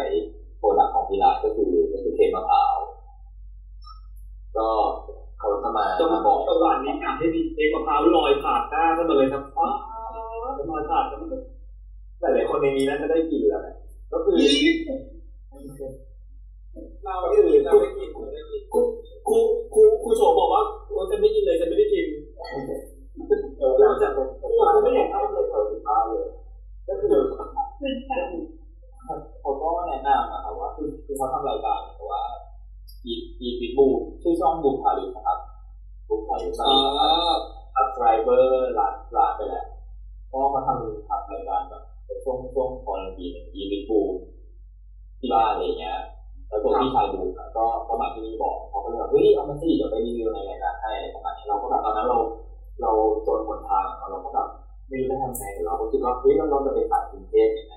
product ของที่ร้านก็คือก็คือเค้กมะพร้าวก็เขาจะมาจังหมาบอกจังหวะนี้อยากให้มีเค้กมะพร้าวลอยผ่านหน้าขึ้นมาเลยครับอ้าวลอยผ่านกันมาเลยหลายๆคนในนี้น่าจะได้กินแล้วนะก็คือเราไม่กินเราไม่กินเราไม่กินครูครูครูครูโฉบอกว่าโอ้ฉันไม่กินเลยฉันไม่ได้กินเออเราจะเป็นเราไม่อยากให้เลยเปิดสินค้าเลยก็คือ เป็นค่ะเขาก็แนะนำนะครับว่าคือคือเขาทำรายการแต่ว่าอีอีอีบูชื่อช่องบูพาริสนะครับบูพาริสอัพไดรเวอร์ร้านร้านไปแล้วก็มาทำทำรายการแบบช่วงช่วงคอนทีนอีวิบูที่บ้านอะไรเงี้ยแล้วตัวพี่ชายบูก็ก็มาที่นี่บอกเขาก็เลยแบบเฮ้ยเอามาสิเดี๋ยวไปรีวิวในรายการให้ประมาณนี้เราก็แบบตอนนั้นเรา เราจนหนทางเราก็แบบ ไม่รู้จะทำไงเราก็คิดว่าเฮ้ยเราเราจะไปขายกรุงเทพยังไง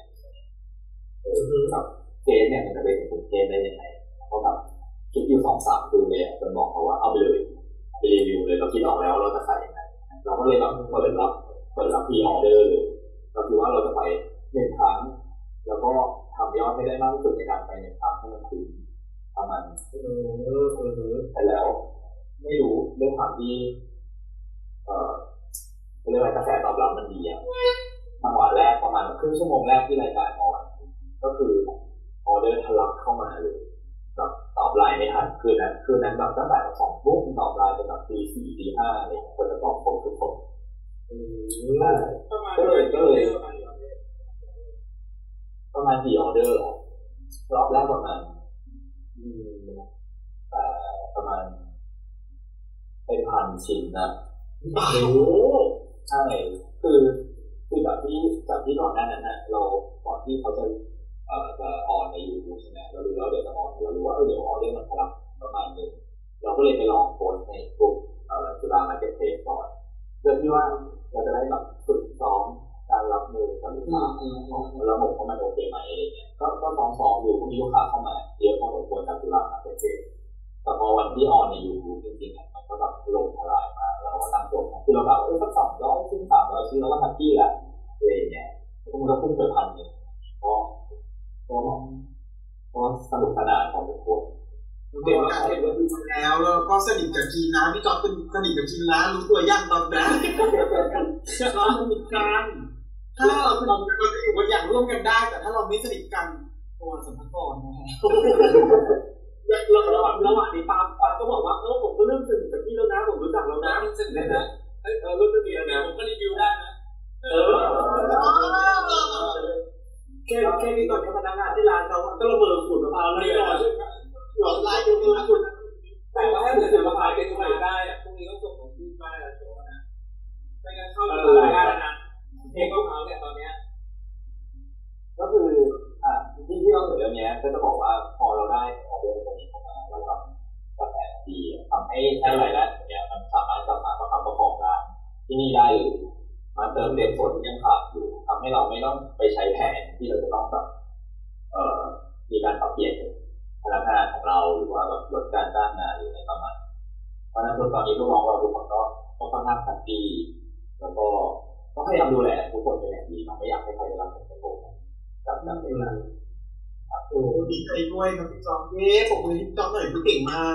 เออแบบเกสเนี่ยมันจะไปถึงกรุงเทพได้ยังไงก็แบบคิดอยู่สองสามคืนเลยจนบอกเขาว่าเอาไปเลยไปรีวิวเลยเราคิดออกแล้วเราจะขายยังไงเราก็เลยแบบเปิดรับเปิดรับ pre-order เลยเราคิดว่าเราจะไปหนึ่งครั้งแล้วก็ทำยอดให้ได้มากที่สุดในการไปหนึ่งครั้งให้มันถึงปประมาณเออเออเออแต่แล้ว ไม่รู้เรื่องความที่ ระมาณครึ่งชั่วโมงแรกที่รายการ on ก็คือออเดอร์ทะลักเข้ามาเลยแบบตอบไลน์ไม่ทันคืนนั้นคืนนั้นแบบตั้งแต่สองทุ่มตอบไลน์จนแบบตีสี่ตีห้าอะไรอย่างเงี้ยคนจะตอบครบทุกคนใช่ประมาณก็เลยก็เลยประมาณประมาณกี่ออเดอร์หรอรอบแรกประมาณอืมแต่ประมาณเป็นพันชิ้นนะโอ้โหใช่คือ คือจากที่จากที่ก่อนหน้านั้นนะเราก่อนที่เขาจะเอ่อจะออนในยูทูบใช่ไหมเรารู้แล้วเดี๋ยวจะออนเรารู้ว่าเออเดี๋ยวออเดอร์มันทะลักประมาณนึงเราก็เลยไปลองโพสในกลุ่มเอ่อจุฬา Marketplace ก่อนเพื่อที่ว่าเราจะได้แบบฝึกซ้อมการรับมือกับลูกค้าของระบบว่ามันโอเคไหมอะไรเงี้ยก็ก็ซ้อมซ้อมอยู่ก็มีลูกค้าเข้ามาเยอะพอสมควรจากจุฬา Marketplace แต่พอวันที่ on ในยูทูบจริงๆอะมัน ก็แบบถล่มทลายมากเราก็ตั้งตัวคือเราแบบเออสักสองร้อยชิ้นสามร้อยชิ้นเราก็ happy แหละอะไรอย่างเงี้ยมันก็พุ่งไปพันหนึ่งก็ก็ก็สนุกสนานพอสมควรเด็กการเห็นว่าดูแล้วแล้วก็สนิทกับจีนนะพี่จอร์เป็นสนิทกับจีนนะรู้ตัวย่างตอนนั้นเราสนิทกันถ้าเราเราเราจะอยู่กันอย่างร่วมกันได้ แต่ถ้าเราไม่สนิทกันตัวสัมภาระนะ แล้วระหว่างระหว่างนี้ปามปามก็บอกว่าเออผมก็เริ่มสนจากับพี่แล้วนะผมรู้จักแล้วนะสนิยนะเออเริ่มสนิทแล้วนะผมก็รีวิวได้นะเออแค่แค่นี้ตอนพนักงานที่ร้านเขาก็ระเบิดฝุ่นมะพร้าวเลยหลอดลายดูฝุ่นแต่ว่าให้าเกิดจะมาขายเป็นตัวได้พรุ่งนี้ก็ส่งของพี่มาแล้วโชว์นะไม่งั้นเข้าตลาดได้แล้วนะเทคมะพร้าวเนี่ยตอนเนี้ยก็คือ จะบอกว่าพอเราได้ออเดอร์ตรงนี้เข้ามาเราทำกาแฟดีทำให้ให้รายได้ตรงเนี้ยมันสามารถกลับมาประคับประคองได้ที่นี่ได้อยู่มาเติมเต็มส่วนที่ยังขาดอยู่ทำให้เราไม่ต้องไปใช้แผนที่เราจะต้องแบบเอ่อมีการปรับเปลี่ยนพนักงานของเราหรือว่าแบบลดการจ้างงานหรืออะไรประมาณเพราะนั้นตอนนี้ลูกน้องเราทุกคนก็ก็ค่อนข้างแฮปปี้แล้วก็ก็พยายามดูแลทุกคนเป็นอย่างดีเราไม่อยากให้ใครได้รับผลกระทบจากจากเรื่องนั้น โอ้ดีใจด้วยครับพี่จอมเย้ผมมือพี่จอมหน่อยพี่เก่งมาก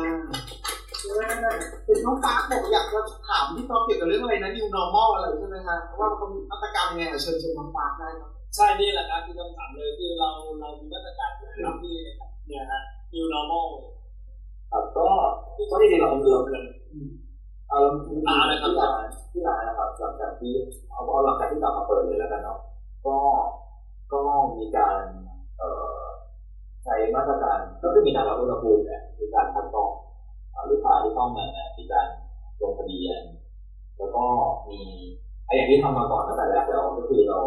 เป็นน้องฟ้าบอกอยากจะถามพี่จอมเกี่ยวกับเรื่องอะไรนะ new normal อะไรใช่ไหมคะว่าเขามีมาตรการยังไงเชิญเชิญน้องฟ้าได้ครับใช่นี่แหละครับคือคำถามเลยคือเราเรามีมาตรการอยู่แล้วที่เนี่ยฮะ new normal ครับก็ก็จริงๆเราเราเเอาที่ร้านที่ร้านนะครับหลังจากที่เอาเอาหลังจากที่กลับมาเปิดเลยแล้วกันเนาะก็ก็มีการเอ่อ ใช้มาตรการก็คือมีการวัดอุณหภูมิเนี่ยมีการคัดกรองลูกค้าที่เข้ามามีการลงทะเบียนแล้วก็มีไอ้อย่างที่ทำมาก่อนตั้งแต่แรกแล้วก็คือเรา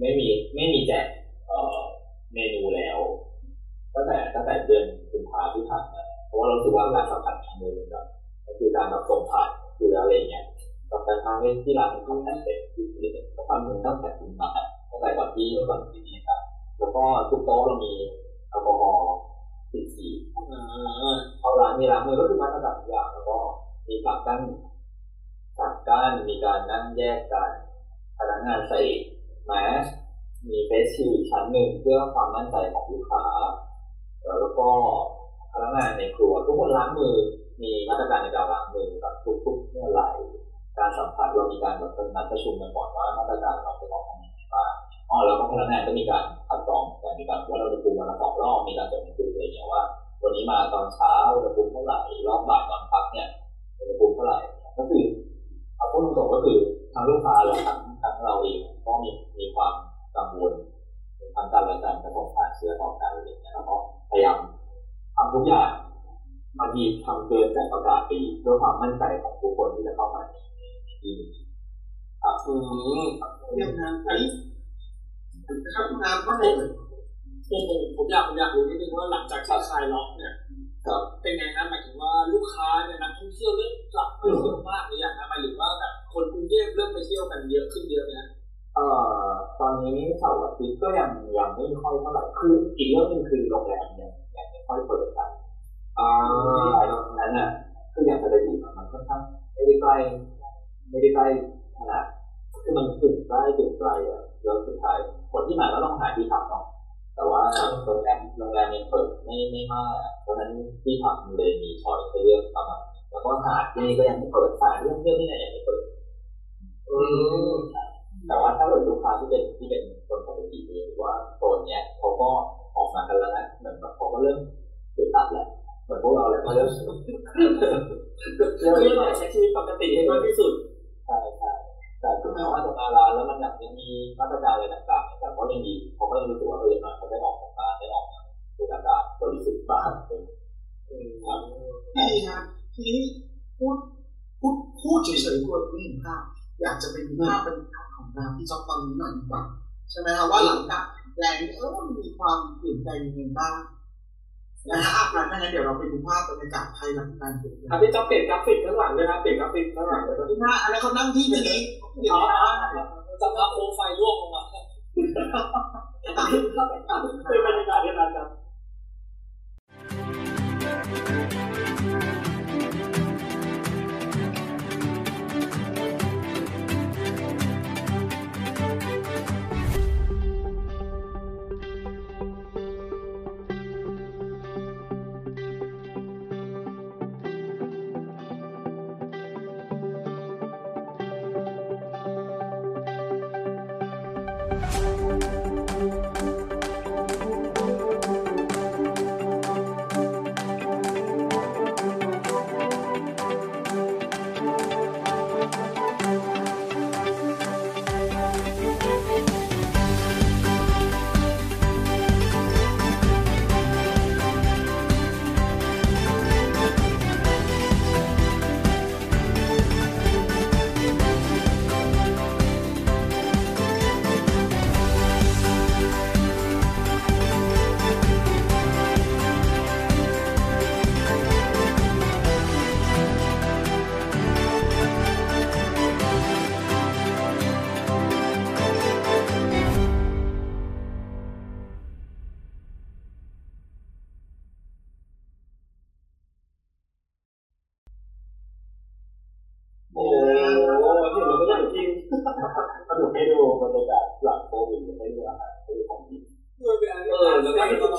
ไม่มีไม่มีแจกเมนูแล้วตั้งแต่ตั้งแต่เดือนกุมภาที่ผ่านมาเพราะว่าเราสึกว่าการสัมผัสทางมือมันแบก็คือการแบบส่งผ่านหรืออะไรเงี้ยกับการทางที่ร้านมันค่อนข้างเต็มคือสัมผัสมันตั้งแต่กุมภาตั้งแต่ก่อนที่ก่อนที่นี้ครับแล้วก็ทุกโต๊ะเรามี แอลกอฮอล์สิบสี่เอาร้านมีล้างมือก็คือมาตรฐานทุกอย่างแล้วก็มีปากกั้นปากกั้นมีการนั่งแยกกันพนักงานใส่แมสมีเฟสชิลด์ชั้นหนึ่งเพื่อความมั่นใจของลูกค้าแล้วก็พนักงานในครัวทุกคนล้างมือมีมาตรการในการล้างมือแบบทุกๆเมื่อไหร่การสัมผัสเรามีการแบบเป็นนัดประชุมกันก่อนว่ามาตรการเราจะต้องทำยังไงบ้าง อ๋อแล้วก็พนักงานก็มีการคัดกรองกันมีการวัดอุณหภูมิวันละสองรอบมีการจดบันทึกอะไรอย่างเงี้ยว่าวันนี้มาตอนเช้าอุณหภูมิเท่าไหร่รอบบ่ายตอนพักเนี่ยอุณหภูมิเท่าไหร่ก็คือเอาพูดตรงๆก็คือทั้งลูกค้าและทั้งทั้งเราเองก็มีมีความกังวลทั้งการและการจะส่งผ่านเชื้อต่อกันอะไรอย่างเงี้ยแล้วก็พยายามทำทุกอย่างบางทีทำเกินจากประกาศไปเพื่อความมั่นใจของทุกคนที่จะเข้ามาในทีมครับอืมเรื่องงานอั นนี้ครับงานก็เลยผมผมอยากผมอยากรู้นิดนึงว่าหลังจากที่คลายล็อกเนี่ยครับเป็นไงนะหมายถึงว่าลูกค้าเนี่ยนักท่องเที่ยวเริ่มกลับมาเที่ยวมากหรือยังนะหมายถึงว่าแบบคนกรุงเทพเริ่มไปเที่ยวกันเยอะขึ้นเยอะนะเอ่อตอนนี้เสาร์อาทิตย์ก็ยังยังไม่ค่อยเท่าไหร่คืออีกเรื่องหนึงคือโรงแรมเนี่ยยังไม่ค่อยเปิดกันอ่าตรงนั้นน่ะคืออย่างจะอยู่มันค่อนข้างไม่ได้ใกล้ไม่ได้ใกล้ขนาดคือมันถึงใกล้ถึงไกลอะ ที่พักเนาะแต่ว่าโรงแรมโรงแรมยังเปิดไม่ไม่มากเพราะฉะนั้นที่พักเลยมีช้อยให้เลือกประมาณแล้วก็หาดที่นี่ก็ยังไม่เปิดสถานเรื่องเที่ยวที่ไหนยังไม่ ลี่ยนแปลงยังไงบ้างนะฮะอะงั้นเดี๋ยวเราไปดูภาพบรรยากาศภายหลังการเปลี่ยนแปลอะงพี่จ๊อบเปลี่ยนกราฟิกข้างหลังด้วยนะเปลี่ยนกราฟิกข้างหลังด้วยนะที่หน้าอันนั้นเขานั่งที่นี้เดี๋ยวอ๋อนะจำภาพโคมไฟ สนุกให้ดูบรรยากาศหลังโควิดให้ดูอาหารให้ดูของกินเออแล้วก็จุด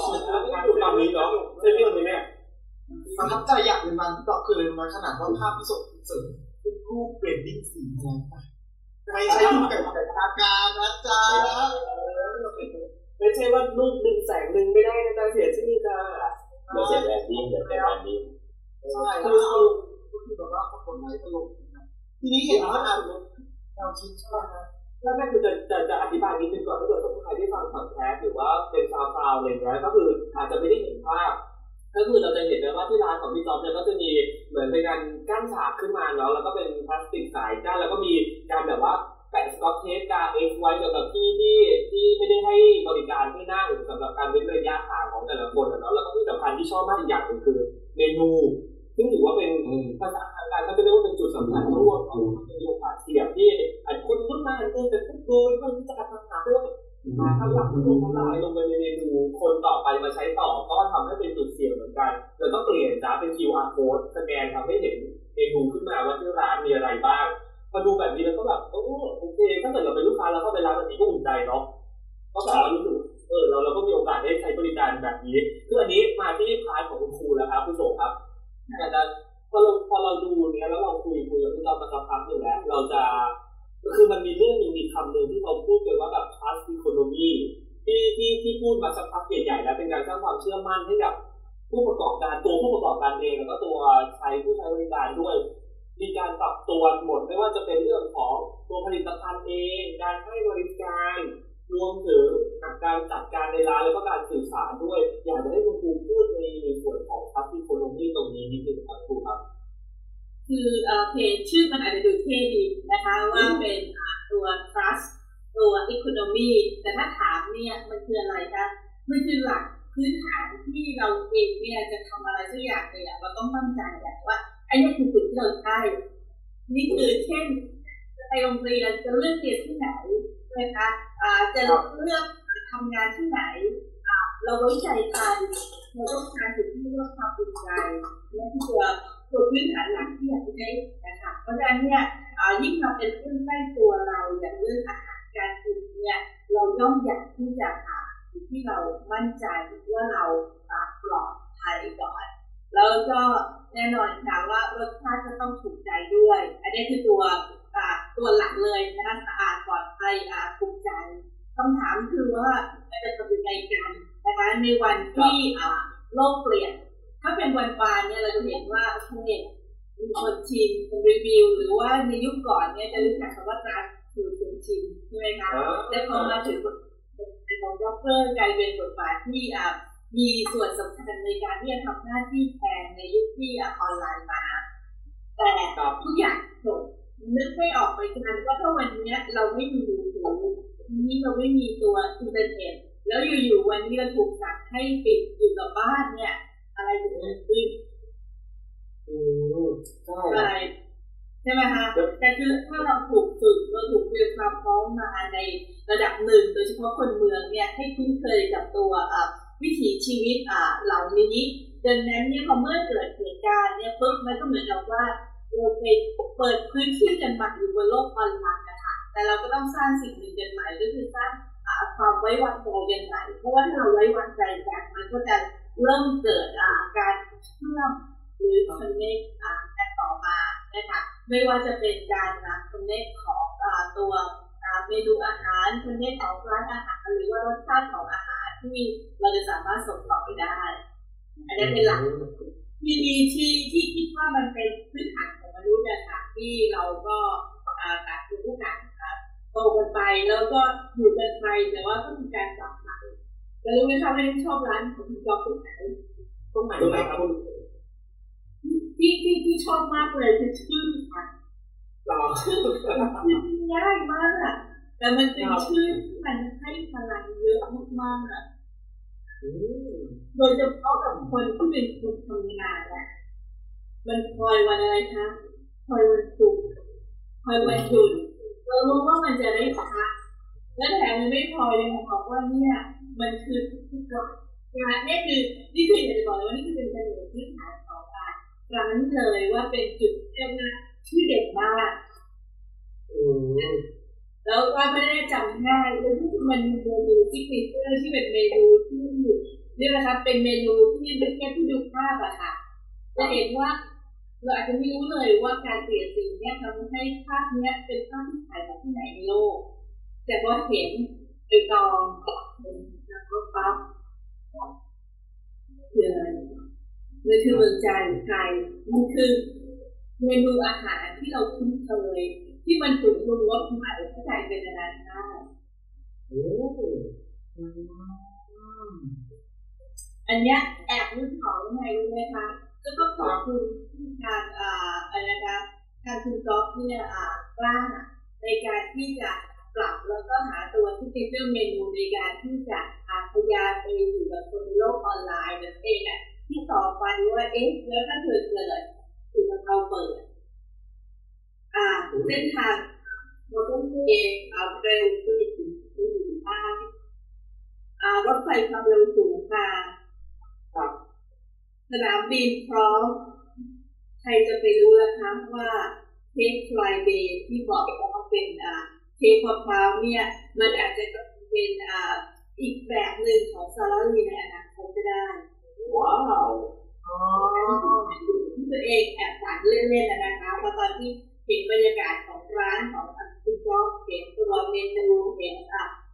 จุดตามนี้เนาะใช่เรื่องนี้เนี่ยประทับใจอย่างหนึ่งมันที่บอกคือเลยมันขนาดว่าภาพที่ส่งเสริมเป็นรูปเบรดดิ้งสีนะไม่ใช่รูปแบบแบบทางการนะจ๊ะไม่ใช่ว่ารูปดึงแสงดึงไม่ได้นะจ๊ะเสียชื่อจ้าเดี๋ยวเสร็จแลนดิ้เดี๋ยวเสร็จแลนดิ้ใช่คือคือแบบว่าคนไหนตลกทีนี้เห็นว่าอ่าน แนวคิดใช่ไหมฮะแล้วนั่นคือจะจะจะอธิบายนิดนึงก่อนถ้าเกิดสมมติใครที่ฟังพอดแคสหรือว่าเป็น SoundCloud อะไรอย่างเงี้ยก็คืออาจจะไม่ได้เห็นภาพก็คือเราจะเห็นเลยว่าที่ร้านของพี่จ๊อบเนี่ยก็จะมีเหมือนเป็นการกั้นฉากขึ้นมาเนาะแล้วก็เป็นพลาสติกสายกั้นแล้วก็มีการแบบว่าแปะสกอตเทปกา X ไว้สำหรับที่ที่ที่ไม่ได้ให้บริการให้นั่งสำหรับการเว้นระยะห่างของแต่ละคนเนาะแล้วก็ที่สำคัญที่ชอบมากอีกอย่างหนึ่งคือเมนู ซึ่งถือว่าเป็นภาษาทางการเขาจะเรียกว่าเป็นจุดสำคัญร่วมของมีโอกาสเสียบที่อาจคนรุ่นใหม่เออแต่ทุกคนมันจะกลับมาหาด้วยมาถ้าหลับลงน้ำลายลงไปในเมนูคนต่อไปมาใช้ต่อก็ทำให้เป็นจุดเสี่ยงเหมือนกันเราต้องเปลี่ยนจ้าเป็น QR code สแกนทำให้เห็นเมนูขึ้นมาว่าที่ร้านมีอะไรบ้างพอดูแบบนี้แล้วก็แบบโอ้โอเคถ้าเกิดเราเป็นลูกค้าเราเข้าไปร้านแบบนี้ก็อุ่นใจเนาะก็แบบว่ารู้สึกเออเราเราก็มีโอกาสได้ใช้บริการแบบนี้คืออันนี้มาที่ part ของคุณครูแล้วครับคุณโสครับ แต่จะพอเราพอเราดูเนี้ยแล้วเราคุยคุยกับพี่จ๊อบมาสักพักหนึ่งแล้ว เราจะคือมันมีเรื่องหนึงมีคำหนึ่งที่เขาพูดกันว่าแบบ trust economy ที่ที่ที่พูดมาสักพักใหญ่ๆแล้วเป็นการสร้างความเชื่อมั่นให้กับผู้ประกอบการตัวผู้ประกอบการเองแล้วก็ตัวใช้ผู้ใช้บริการด้วย มีการปรับตัวหมดไม่ว่าจะเป็นเรื่องของตัวผลิตภัณฑ์เอง การให้บริการ รวมถึงการจัดการในร้านแล้วก็การสื่อสารด้วย อยากจะให้คุณครูพูดในในส่วนของ trust economy ตรงนี้นิดนึงครับครูครับ คือเอ่อเพจชื่อมันอาจจะดูเท่ดีนะคะว่าเป็นตัว trust ตัว economy แต่ถ้าถามเนี่ยมันคืออะไรคะมันคือหลักพื้นฐานที่เราเองเนี่ยจะทำอะไรสักอย่างเลยอะเราต้องมั่นใจแหละว่าไอ้นี่คือสิ่งที่เราใช่นี่คือเช่นไปโรงเรียนจะเลือกเรียนที่ไหน นะคะจะเลือกทำงานที่ไหน เราไว้ใจใครเราต้องการสิ่งที่เรียกว่าความอุ่นใจและที่ตัวตัวพื้นฐานหลักที่อยากจะได้นะคะเพราะฉะนั้นเนี่ยยิ่งมาเป็นเรื่องใกล้ตัวเราอย่างเรื่องอาหารการกินเนี่ยเราย่อมอยากที่จะหาสิ่งที่เรามั่นใจว่าเราปลอดภัยก่อนแล้วก็แน่นอนค่ะว่ารสชาติก็ต้องถูกใจด้วย อันนี้คือตัว อ่าตัวหลักเลยนะคะสะอาดปลอดภัยอ่าถูกใจคำถามคือว่าเราจะทำยังไงกันนะคะในวันที่อ่าโลกเปลี่ยน ถ้าเป็นวันวานเนี่ยเราจะเห็นว่าโอเคมีคนชิมคนรีวิว หรือว่าในยุคก่อนเนี่ยจะรู้จักคำว่าการถือคนชิมใช่ไหมคะแต่พอมาถึงบทบาทของด็อกเตอร์กลายเป็นบทบาทที่อะมีส่วนสำคัญในการที่จะทำหน้าที่แทนในยุคที่อะออนไลน์มาแต่ทุกอย่างจบ นึกไม่ออกไปกันว่าถ้าวันเนี้ยเราไม่มีมือถือวันนี้เราไม่มีตัวอินเทอร์เน็ตแล้วอยู่ๆวันนี้เราถูกสั่งให้ปิดอยู่กับบ้านเนี่ย อะไรจะเกิดขึ้นอืมใช่อะไรใช่ไหมคะแต่คือถ้าเราถูกฝึกเราถูกเตรียมความพร้อมมาในระดับหนึ่งโดยเฉพาะคนเมืองเนี่ยให้คุ้นเคยกับตัวอะวิถีชีวิตอะเหล่านี้ดังนั้นเนี่ยพอเมื่อเกิดเหตุการณ์เนี่ยปุ๊บมันก็เหมือนกับว่า เราไปเปิดพื้นที่กันใหม่อยู่บนโลกออนไลน์นะคะแต่เราก็ต้องสร้างสิ่งหนึ่งกันใหม่ก็คือสร้างความไว้วางใจกันใหม่เพราะว่าถ้าเราไว้วางใจกันมันก็จะเริ่มเกิดการเชื่อมหรือ connect อ่ากันต่อมานะคะไม่ว่าจะเป็นการนะ connect ของตัวเมนูอาหาร connect ของร้านอาหารหรือว่ารสชาติของอาหารที่เราจะสามารถส่งต่อไปได้อันนี้เป็นหลัก ที่ดีที่ที่คิดว่ามันเป็นพื้นฐานของมนุษย์นะคะที่เราก็อ่าต่างคนต่างอ่าโตกันไปแล้วก็อยู่กันไปแต่ว่าก็มีการปรับใหม่จะรู้ไหมคะว่าชอบร้านของคุณจ๊อบตรงไหนตรงไหนตรงไหนครับคุณที่ที่ที่ชอบมากเลยคือชื่อค่ะเราชื่อง่ายมากอะแต่มันเป็นชื่อที่มันให้พลังเยอะมากๆอะอืม โดยเฉพาะกับคนที่เป็นคนทำงานอะมันคอยวันอะไรคะคอยวันศุกร์คอยวันหยุดเรารู้ว่ามันจะได้พักและแถมมันไม่พอยังบอกว่าเนี่ยมันคือทุกวันงานนี่คือนี่คืออยากจะบอกเลยว่านี่คือเป็นกระแสพื้นฐานของการร้านเลยว่าเป็นจุดเรียกว่าชื่อเด็ดมากอืม แล้วก็ไม่ได้จำง่ายเลยที่มันเมนูซิกเนเจอร์ที่เป็นเมนูที่นี่นะครับเป็นเมนูที่เป็นแค่ที่ดูภาพอะค่ะจะเห็นว่าเราอาจจะไม่รู้เลยว่าการเปลี่ยนสีเนี่ยทำให้ภาพเนี้ยเป็นภาพที่ถ่ายจากที่ไหนในโลก แต่พอเห็นไปกองแล้วก็ปั๊บคืออะไรมันคือเมืองใจไทยมันคือเมนูอาหารที่เราคุ้นเคย ที่มันถึงรู้ว่าหมายเข้าใจเป็นนานาชาติโอ้อันเนี้ยแอบรุ่ของยังไงรู้ไหมคะก็ต้องขอบคุณที่ทางอ่าอะไรนะคะทางคุณก๊อฟเนี่ยอ่ากล้าในการที่จะปรับแล้วก็หาตัวที่เป็นเรื่องเมนูในการที่จะอาพยามไปอยู่กับคนในโลกออนไลน์นั่นเองอะที่ต่อไปว่าเอ๊ะแล้วถ้าเกิดเกิดถูกเขาเปิด อ่าเส้นทางมอเตอร์เวย์อ่าเร็วขึ้นถึงถึงใต้อ่ารถไฟความเร็วสูงค่ะครับสนามบินพร้อม ใครจะไปรู้ล่ะคะว่าเค้กฟลายเดย์ที่บอกว่าเป็นอ่าเค้กมะพร้าวเนี่ย มันอาจจะเป็นอ่าอีกแบบหนึ่งของซาลารีในอนาคตก็ได้ว้าวอ๋อที่ตัวเองแอบฝันเล่นๆนะนะคะเพราะตอนที่เห็นบรรยากาศของร้านของคุณจ๊อบเห็นตัวเมนูเห็น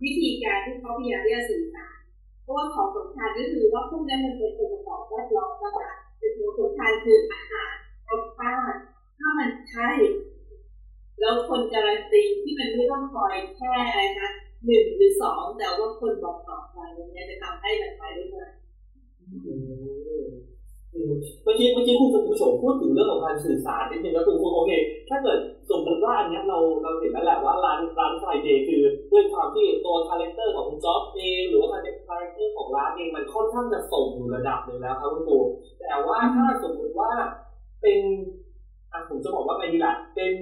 วิธีการที่เขาพยายามที่จะสื่อสารเพราะว่าของสำคัญก็คือว่าพวกนั้นมันเป็นองค์ประกอบแวดล้อมนะคะเป็นตัวสำคัญคืออาหารรสชาติถ้ามันใช่แล้วคนการันตีที่มันไม่ต้องคอยแค่อะไรคะหนึ่งหรือสองแต่ว่าคนบอกต่อไปเนี่ยจะทำให้มันไปได้ไง เมื่อกี้เมื่อกี้คุณผู้ชมพูดถึงเรื่องของการสื่อสารนิดนึงนะคุณคุณโอเคถ้าเกิดสมมติว่าอันนี้เราเราเห็นแล้วแหละว่าร้านร้าน Friday คือด้วยความที่ตัว character ของจ๊อบเองหรือว่า character ของร้านเองมันค่อนข้างจะส่งอยู่ระดับหนึ่งแล้วครับคุณปูแต่ว่าถ้าสมมติว่าเป็นอะผมจะบอกว่าไงดีล่ะเป็น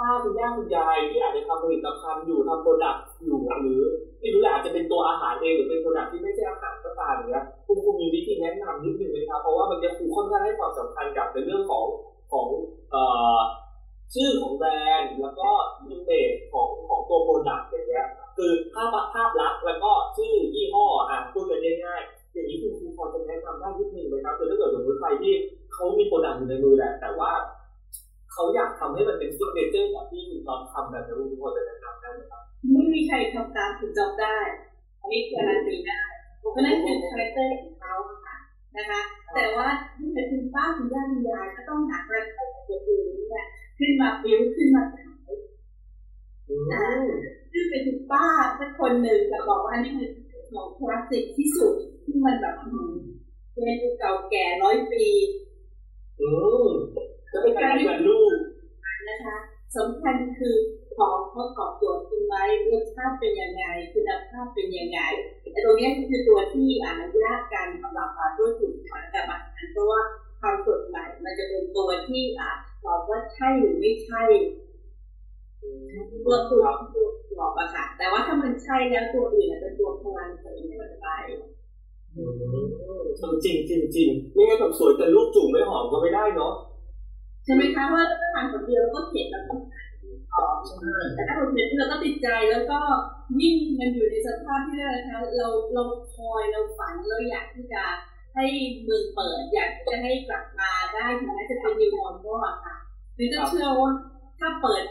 ป้าคุณย่าคุณยายที่อาจจะทำผลิตภัณฑ์อยู่ทำ product อยู่หรือไม่รู้แหละอาจจะเป็นตัวอาหารเองหรือเป็น product ที่ไม่ใช่อาหารก็ตามเงี้ยคุณครูมีวิธีแนะนำนิดนึงไหมครับเพราะว่ามันจะครูค่อนข้างให้ความสำคัญกับในเรื่องของของเอ่อชื่อของแบรนด์แล้วก็ image ของของตัว product อย่างเงี้ยคือภาพภาพลักษณ์แล้วก็ชื่อยี่ห้ออะพูดกันง่ายๆอย่างนี้คุณครูพอจะแนะนำได้นิดนึงไหมครับคือถ้าเกิดสมมติใครที่เขามี product อยู่ในมือแหละแต่ว่า เขาอยากทำให้มันเป็น signature แบบที่คุณจ๊อบทำแบบนี้คุณครูพอจะแนะนำได้ไหมครับไม่มีใครทำตามคุณจ๊อบได้อันนี้การันตีได้เพราะนั่นคือ character ของเขาค่ะนะคะ แต่ว่าที่เป็นคุณป้าคุณย่าคุณยายก็ต้องหา character ของตัวเองเนี่ยขึ้นมาบิ้วขึ้นมาขายนะซึ่งเป็นคุณป้าสักคนหนึ่งจะบอกว่านี่คือของคลาสสิกที่สุดที่มันแบบอืมเป็นเก่าแก่ร้อยปี อืมจะเป็นการ value นะคะสำคัญคือของประกอบตัวคุณไหมรสชาติเป็นยังไงคุณภาพเป็นยังไงไอ้ตรงเนี้ยคือตัวที่อ่านยากกันสำหรับการด้วยถูกขายแต่บางอันเพราะว่าความสดใหม่มันจะเป็นตัวที่อ่าบอกว่าใช่หรือไม่ใช่ตัวตัวตัวกรอบอะค่ะ แต่ว่าถ้ามันใช่แล้วตัวอื่นอะเป็นตัวพลังเสริมให้มันไปจริงจริงจริงไม่งั้นแบบสวยแต่รูปจุ่มไม่หอมก็ไม่ได้เนาะ ใช่ไหมคะว่าถ้าทานคนเดียวแล้วก็เผ็ดแล้วก็หอแต่ถ้าคนเผ็ดเราก็ติดใจแล้วก็ยิ่งมันอยู่ในสภาพที่อะไรคะเราเราคอยเราฝันเราอยากที่จะให้เมืองเปิดอยากจะให้กลับมาได้ถึงแม้จะเป็นนิวมอนก็ค่ะคือก็เชื่อว่าถ้าเปิด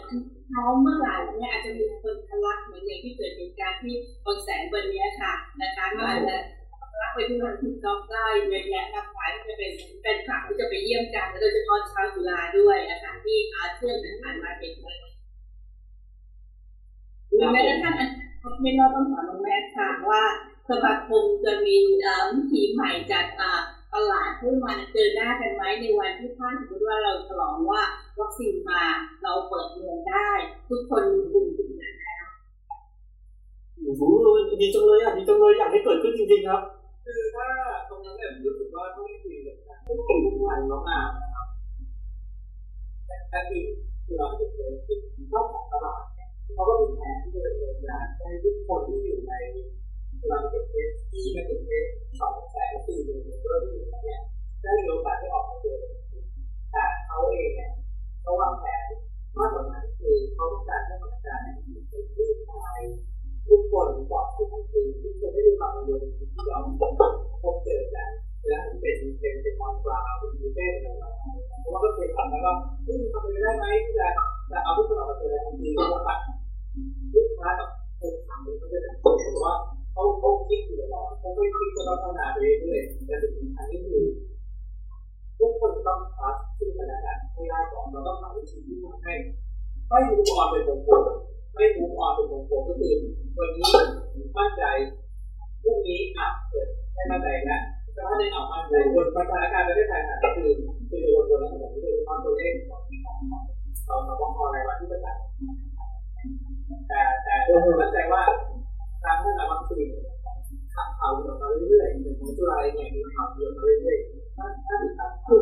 พร้อมเมื่อไหร่เนี่ยอาจจะมีคนทะลักเหมือนอย่างที่เกิดเหตุการณ์ที่บางแสนวันนี้ค่ะนะคะก็อาจจะรัก ไปที่วันที่จ็อบได้เยอะแยะมากมายที่จะเป็นแฟนคลับที่จะไปเยี่ยมกันโดยเฉพาะชาวจุฬาด้วยนะคะที่อาเชื่อมกันผ่านมาเป็นเลยหรือแม้กระทั่งอันไม่รอดต้องถามน้องแม่ค่ะว่าสมาคมจะมีวิธีใหม่จัดตลาดเพื่อมาเจอหน้ากันไหมในวันที่ท่านสมมติว่าเราฉลองว่าวัคซีนมาเราเปิดเมืองได้ ทุกคนกลุ่มกลุ่มกันโอ้โหดีจังเลยอะดีจังเลยอยากให้เกิดขึ้นจริงๆครับ คือถ้าตรงนั้นเนี่ยรู้สึกว่าต้องคุยกับผู้ปกครองน้องอาครับแต่แต่คือคือเราจะเป็นเจ้าของตลาดเนี่ยเขาก็มีแผนที่จะเป็นการให้ทุกคนที่อยู่ในเราเป็นเอสที่เป็นเอสสองแสนสี่หมื่นคนที่อยู่เนี่ยได้มีโอกาสได้ออกมาเจอแต่เขาเองเนี่ยเขาวางแผนมากกว่านั้นคือเขาต้องการให้ประชาชนที่ ทุกคนบอกทุกคนจริงทุกคนไม่ได้วามกังวลยอมพบเจอกันและเป็นเป็นเป็นความกล้าเป็นยูเต้นอะไรเพราะว่าก็เคยทำแล้วก็เฮ้ยทำไปได้ไหมที่จะจะเอาทุกคนออมาเจอทันจริงแล้วก็ตัดลูกค้ากับคนทำก็จะแบบถือว่าเขาเขาคิดอยู่ตลอดเขาไม่คิดจะพัฒนาไปเรื่อยๆแต่สุดท้ายก็คือทุกคนต้องพัฒซึ่งขนาดนั้นไม่ได้ก่อนเราต้องหาวิธีที่ทำให้ไม่รู้ก่อนเป็นคน ไม่รู้ความเป็นมงคลก็คือวันนี้มั่นใจพรุ่งนี้อะเกิดให้มั่นใจนะแต่ถ้าในเอามั่นใจบนสถานการณ์ประเทศไทยนะคือคือวนวนแล้วผมคือความตัวเลขเราเราต้องพอในวันที่ประกาศแต่แต่ผมมั่นใจว่าการพัฒนาวังคซีนข่าวข่าวออกมาเรื่อยๆอย่างของจุฬาเนี่ยมีข่าวเยอะมาเรื่อยๆถ้าถ้าติดตามข่า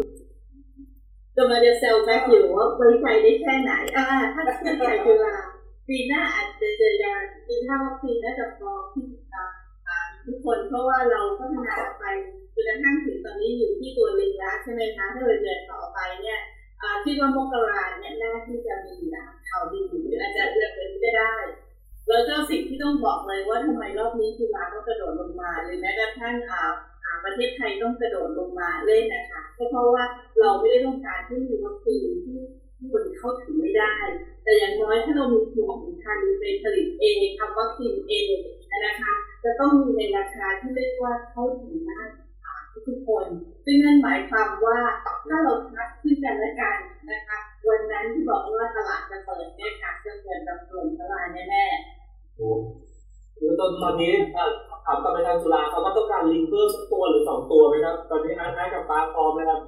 กำลังจะเซลแบ็กอยู่ว่าไว้ใจได้แค่ไหนอ่าถ้าเชื่อใจจุฬา ปีหน้าอาจจะเจอยาปีหน้าวัคซีนน่าจะพอที่อ่าอ่าทุกคนเพราะว่าเราพัฒนาไปจนกระทั่งถึงตอนนี้อยู่ที่ตัวลิงแล้วใช่ไหมคะถ้าเราเดินต่อไปเนี่ยอ่าคิดว่ามกราเนี่ยน่าที่จะมีนะข่าวดีหรืออาจจะเลือกเป็นก็ได้แล้วก็สิ่งที่ต้องบอกเลยว่าทำไมรอบนี้จุฬาต้องกระโดดลงมาหรือแม้กระทั่งอ่าอ่าประเทศไทยต้องกระโดดลงมาเล่นนะคะก็เพราะว่าเราไม่ได้ต้องการที่มีวัคซีนที่ ที่คนเข้าถึงไม่ได้ แต่อย่างน้อยถ้าเรามีภูมิคุ้มกันไปผลิตเองทำวัคซีนเองนะคะจะต้องมีในราคาที่เรียกว่าเข้าถึงได้อ่าทุกๆคน ซึ่งนั่นหมายความว่าถ้าเราทักขึ้นกันและกันนะคะ วันนั้นที่บอกว่าตลาดจะเปิดเนี่ยค่ะจะเปิดแบบถล่มทลายแน่ๆหรือตอนตอนนี้เอ่อถามกลับไปทางจุฬาเขาว่าต้องการลิงเพิ่มสักตัวหรือสองตัวไหมครับ ตอนนี้อาร์ตอาร์ตกับปาพร้อมไหมครับ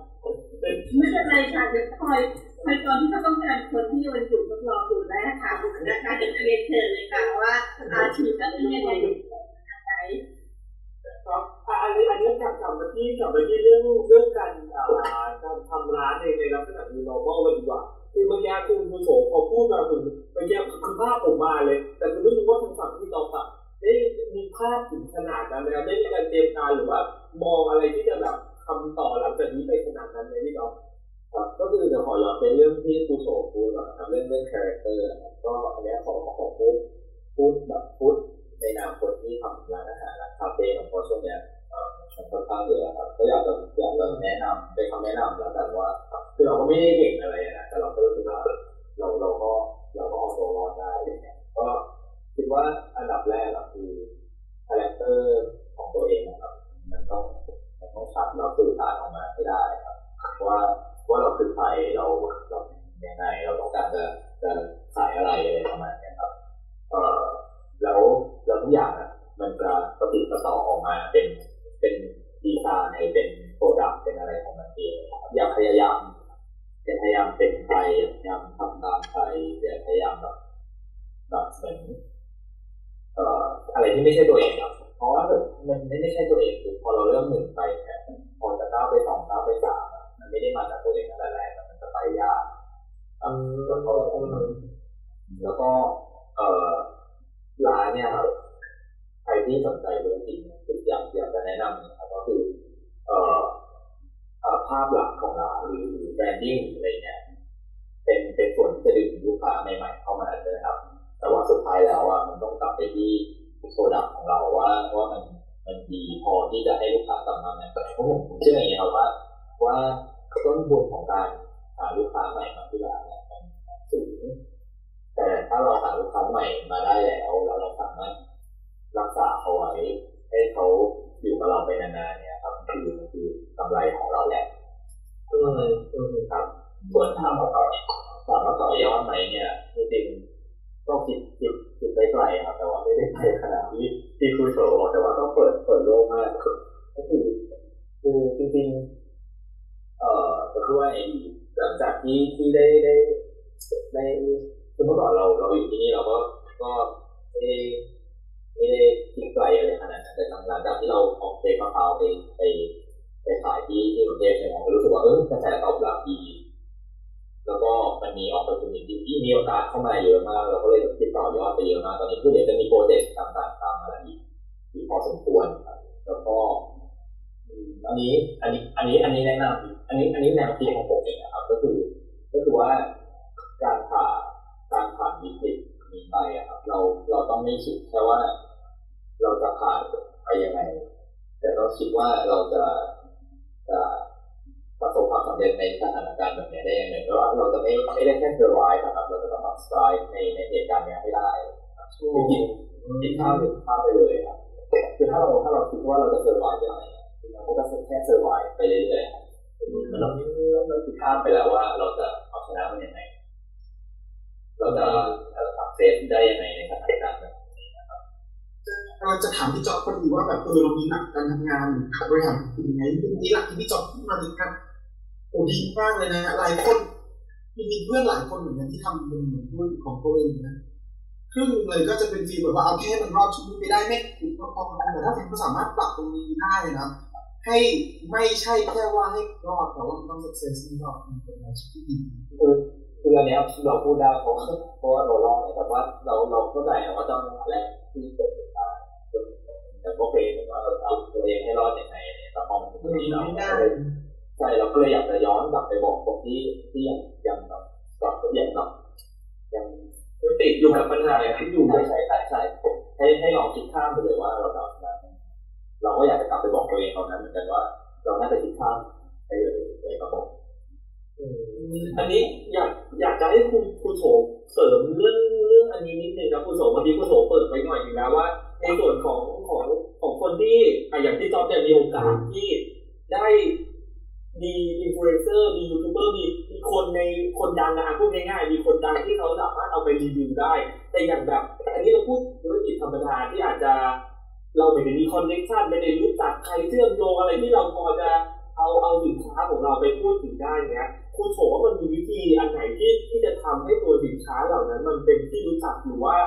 เป็นไม่เป็นไรค่ะเดี๋ยวคอย คอตอนที่เขาต้องการคนที่วันอยู่ทดลองอยู่แล้วค่ะนะคะเดี๋ยวจะเรียนเชิญเลยค่ะว่าอาชีพนั้นยังไงไหนครับอันนี้อันนี้กลับกลับมาที่กลับมาที่เรื่องเรื่องการการทำร้านในในลักษณะ new normal กันดีกว่าคือเมื่อกี้คุณคุณโสพอพูดมาคือเมื่อกี้คือภาพผมมาเลย แต่คือไม่รู้ว่าทางฝั่งที่ตอบอะได้มีภาพถึงขนาดนั้นนะครับได้มีการเตรียมการหรือว่ามองอะไรที่จะแบบทำต่อหลังจากนี้ไปขนาดนั้นไหมพี่จ๊อบครับ ก็คือเดี๋ยวขอย้อนไปเรื่องที่ครูโสพูดก่อนนะครับเรื่องเรื่อง character ก็อันนี้ขอขอพูดพูดแบบพูดในนามคนที่ทำร้านอาหารร้านคาเฟ่ของพราะช่วงเนี้ยเอ่อมันค่อนข้างเยอะครับก็อยากจะอยากจะแนะนำเป็นคำแนะนำแล้วกันว่าคือเราก็ไม่ได้เก่งอะไรนะแต่เราก็รู้สึกว่าเราเราก็เราก็เอาตัวรอดได้อะไรเงี้ยก็คิดว่าอันดับแรกอะคือ character ของตัวเองนะครับมันต้องมันต้องชัดแล้วสื่อสารออกมาให้ได้ครับว่า ว่าเราคือใครเราเรายังไงเราต้องการจะจะขายอะไรอะไรประมาณนี้ครับเอ่อแล้วแล้วทุกอย่างอะมันจะปะติดปะต่อออกมาเป็นเป็นดีไซน์เป็น product เป็นอะไรของมันเองครับอย่าพยายามอย่าพยายามเป็นใครอย่าพยายามทำตามใครอย่าพยายามแบบแบบเหมือนเอ่ออะไรที่ไม่ใช่ตัวเองครับเพราะว่ามันไม่ได้ใช่ตัวเองคือพอเราเริ่มหนึ่งไปเนี่ยพอจะก้าวไปสองก้าวไปสาม ไม่ได้มาจากตัวเองอะไรแรกมันจะไปยากอืมแล้วก็แล้วก็เอ่อร้านเนี่ยครับใครที่สนใจเรื่องจริงคืออยากอยากจะแนะนำนะครับก็คือเอ่อเอ่อภาพหลักของร้านหรือbranding อะไรเงี้ยเป็นเป็นส่วนที่จะดึงลูกค้าใหม่ๆเข้ามาใช่ไหมครับ แต่ว่าสุดท้ายแล้วอะมันต้องกลับไปที่ product ของเราว่าว่ามันมันดีพอที่จะให้ลูกค้ากลับมาไหมเพราะผมผมเชื่ออย่างนี้ครับว่าว่า ต้นทุนของการหาลูกค้าใหม่มาที่ร้านเนี่ยมันสูงแต่ถ้าเราหาลูกค้าใหม่มาได้แล้วแล้วเราสามารถรักษาเขาไว้ให้เขาอยู่กับเราไปนานๆเนี่ยครับคือคือกำไรของเราแหละเออเออครับส่วนถามว่าต่อถามว่าต่อยอดไหมเนี่ยจริงๆก็คิดคิดคิดไปไกลครับแต่ว่าไม่ได้ไปขนาดที่ที่คุยโชว์แต่ว่า รอดชีวิตไปได้ไม่พอพอแต่ถ้าคุณสามารถปรับตรงนี้ได้นะให้ไม่ใช่แค่ว่าให้รอดแต่ว่ามันต้อง success ที่รอดมันเป็นอาชีพที่ดีคือคืออันนี้เราพูดได้เพราะเพราะว่าเราลองแต่ว่าเราเราเข้าใจว่าจังหวะแรกที่เกิดขึ้นได้แต่ก็เป็นว่าเราเอาตัวเองให้รอดยังไงเนี่ยแต่พอมันถึงตรงนี้เราใช่เราก็เลยอยากจะย้อนกลับไปบอกคนที่ที่ยังยังแบบแบบยังแบบยัง ติดอยู่กับปัญหาที่อยู่ใช่ใช่ใช่ใช่ให้ให้ลองคิดข้ามไปเลยว่าเราจะเอาชนะเราก็อยากจะกลับไปบอกตัวเองตอนนั้นเหมือนกันว่า เราน่าจะคิดข้ามไปเลยเลยครับผมอันนี้อยากอยากจะให้คุณคุณโสมเสริมเรื่องเรื่องอันนี้นิดนึงนะคุณโสมวันนี้คุณโสมเปิดไปหน่อยนึงนะว่า ในส่วนของของของคนที่อะอย่างที่จอบเนี่ยมีโอกาสที่ได้มีอินฟลูเอนเซอร์มียูทูบเบอร์มีมีคนในคนดังนะพูดง่ายๆมีคนดังที่ รีวิวได้ แต่อย่างแบบ อันนี้เราพูดธุรกิจธรรมดาที่อาจจะเราไม่ได้มี connection ไม่ได้รู้จักใครเชื่อมโยงอะไรที่เราพอจะเอาเอาสินค้าของเราไปพูดถึงได้เนี่ยคุณโฉว่ามันมีวิธีอันไหนที่ที่จะทำให้ตัวสินค้าเหล่านั้น มันเป็นที่รู้จักหรือว่า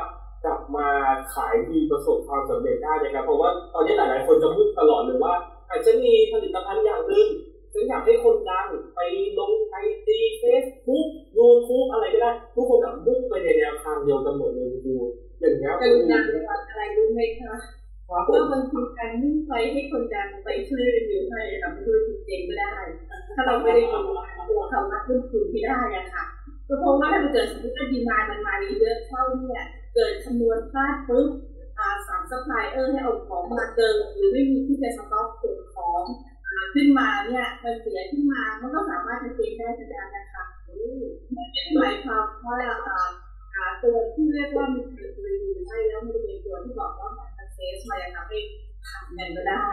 กลับมาขายดีประสบความสำเร็จได้นะครับเพราะว่าตอนนี้หลายๆคนจะพูดตลอดเลยว่าอาจจะมีผลิตภัณฑ์อย่างหนึ่ง ฉันอยากให้คนดังไปลงไอจีเฟซบุ๊กยูทูบอะไรก็ได้ ทุกคนแบบมุ่งไปในแนวทางเดียวกันหมดเลยดูอย่างเงี้ยกรุณาอะไรรู้ไหมคะว่าบางทีการมุ่งไปให้คนดังไปช่วยรีวิวให้ทำให้ธุรกิจเจ๊งไม่ได้ ถ้าเราไม่ได้รู้ตัวคำว่าต้นทุนที่ได้อะค่ะก็เพราะว่าถ้ามันเกิดสมมติว่าดีมามันมาเยอะเข้าเนี่ยเกิดคำนวณพลาดปุ๊บสามซัพพลายเออร์ให้เอาของมาเกินหรือไม่มีที่จะสต็อกเก็บของ ขึ้นมาเนี่ยมันเสียขึ้นมามันก็สามารถจะเจ๊งได้ทันทีนะคะไม่หมายความว่าหาตัวที่เรียกว่ามีผลรีวิวให้แล้วมันจะเป็นตัวที่บอกว่ามัน success มาอย่างทำให้ทำเงินก็ได้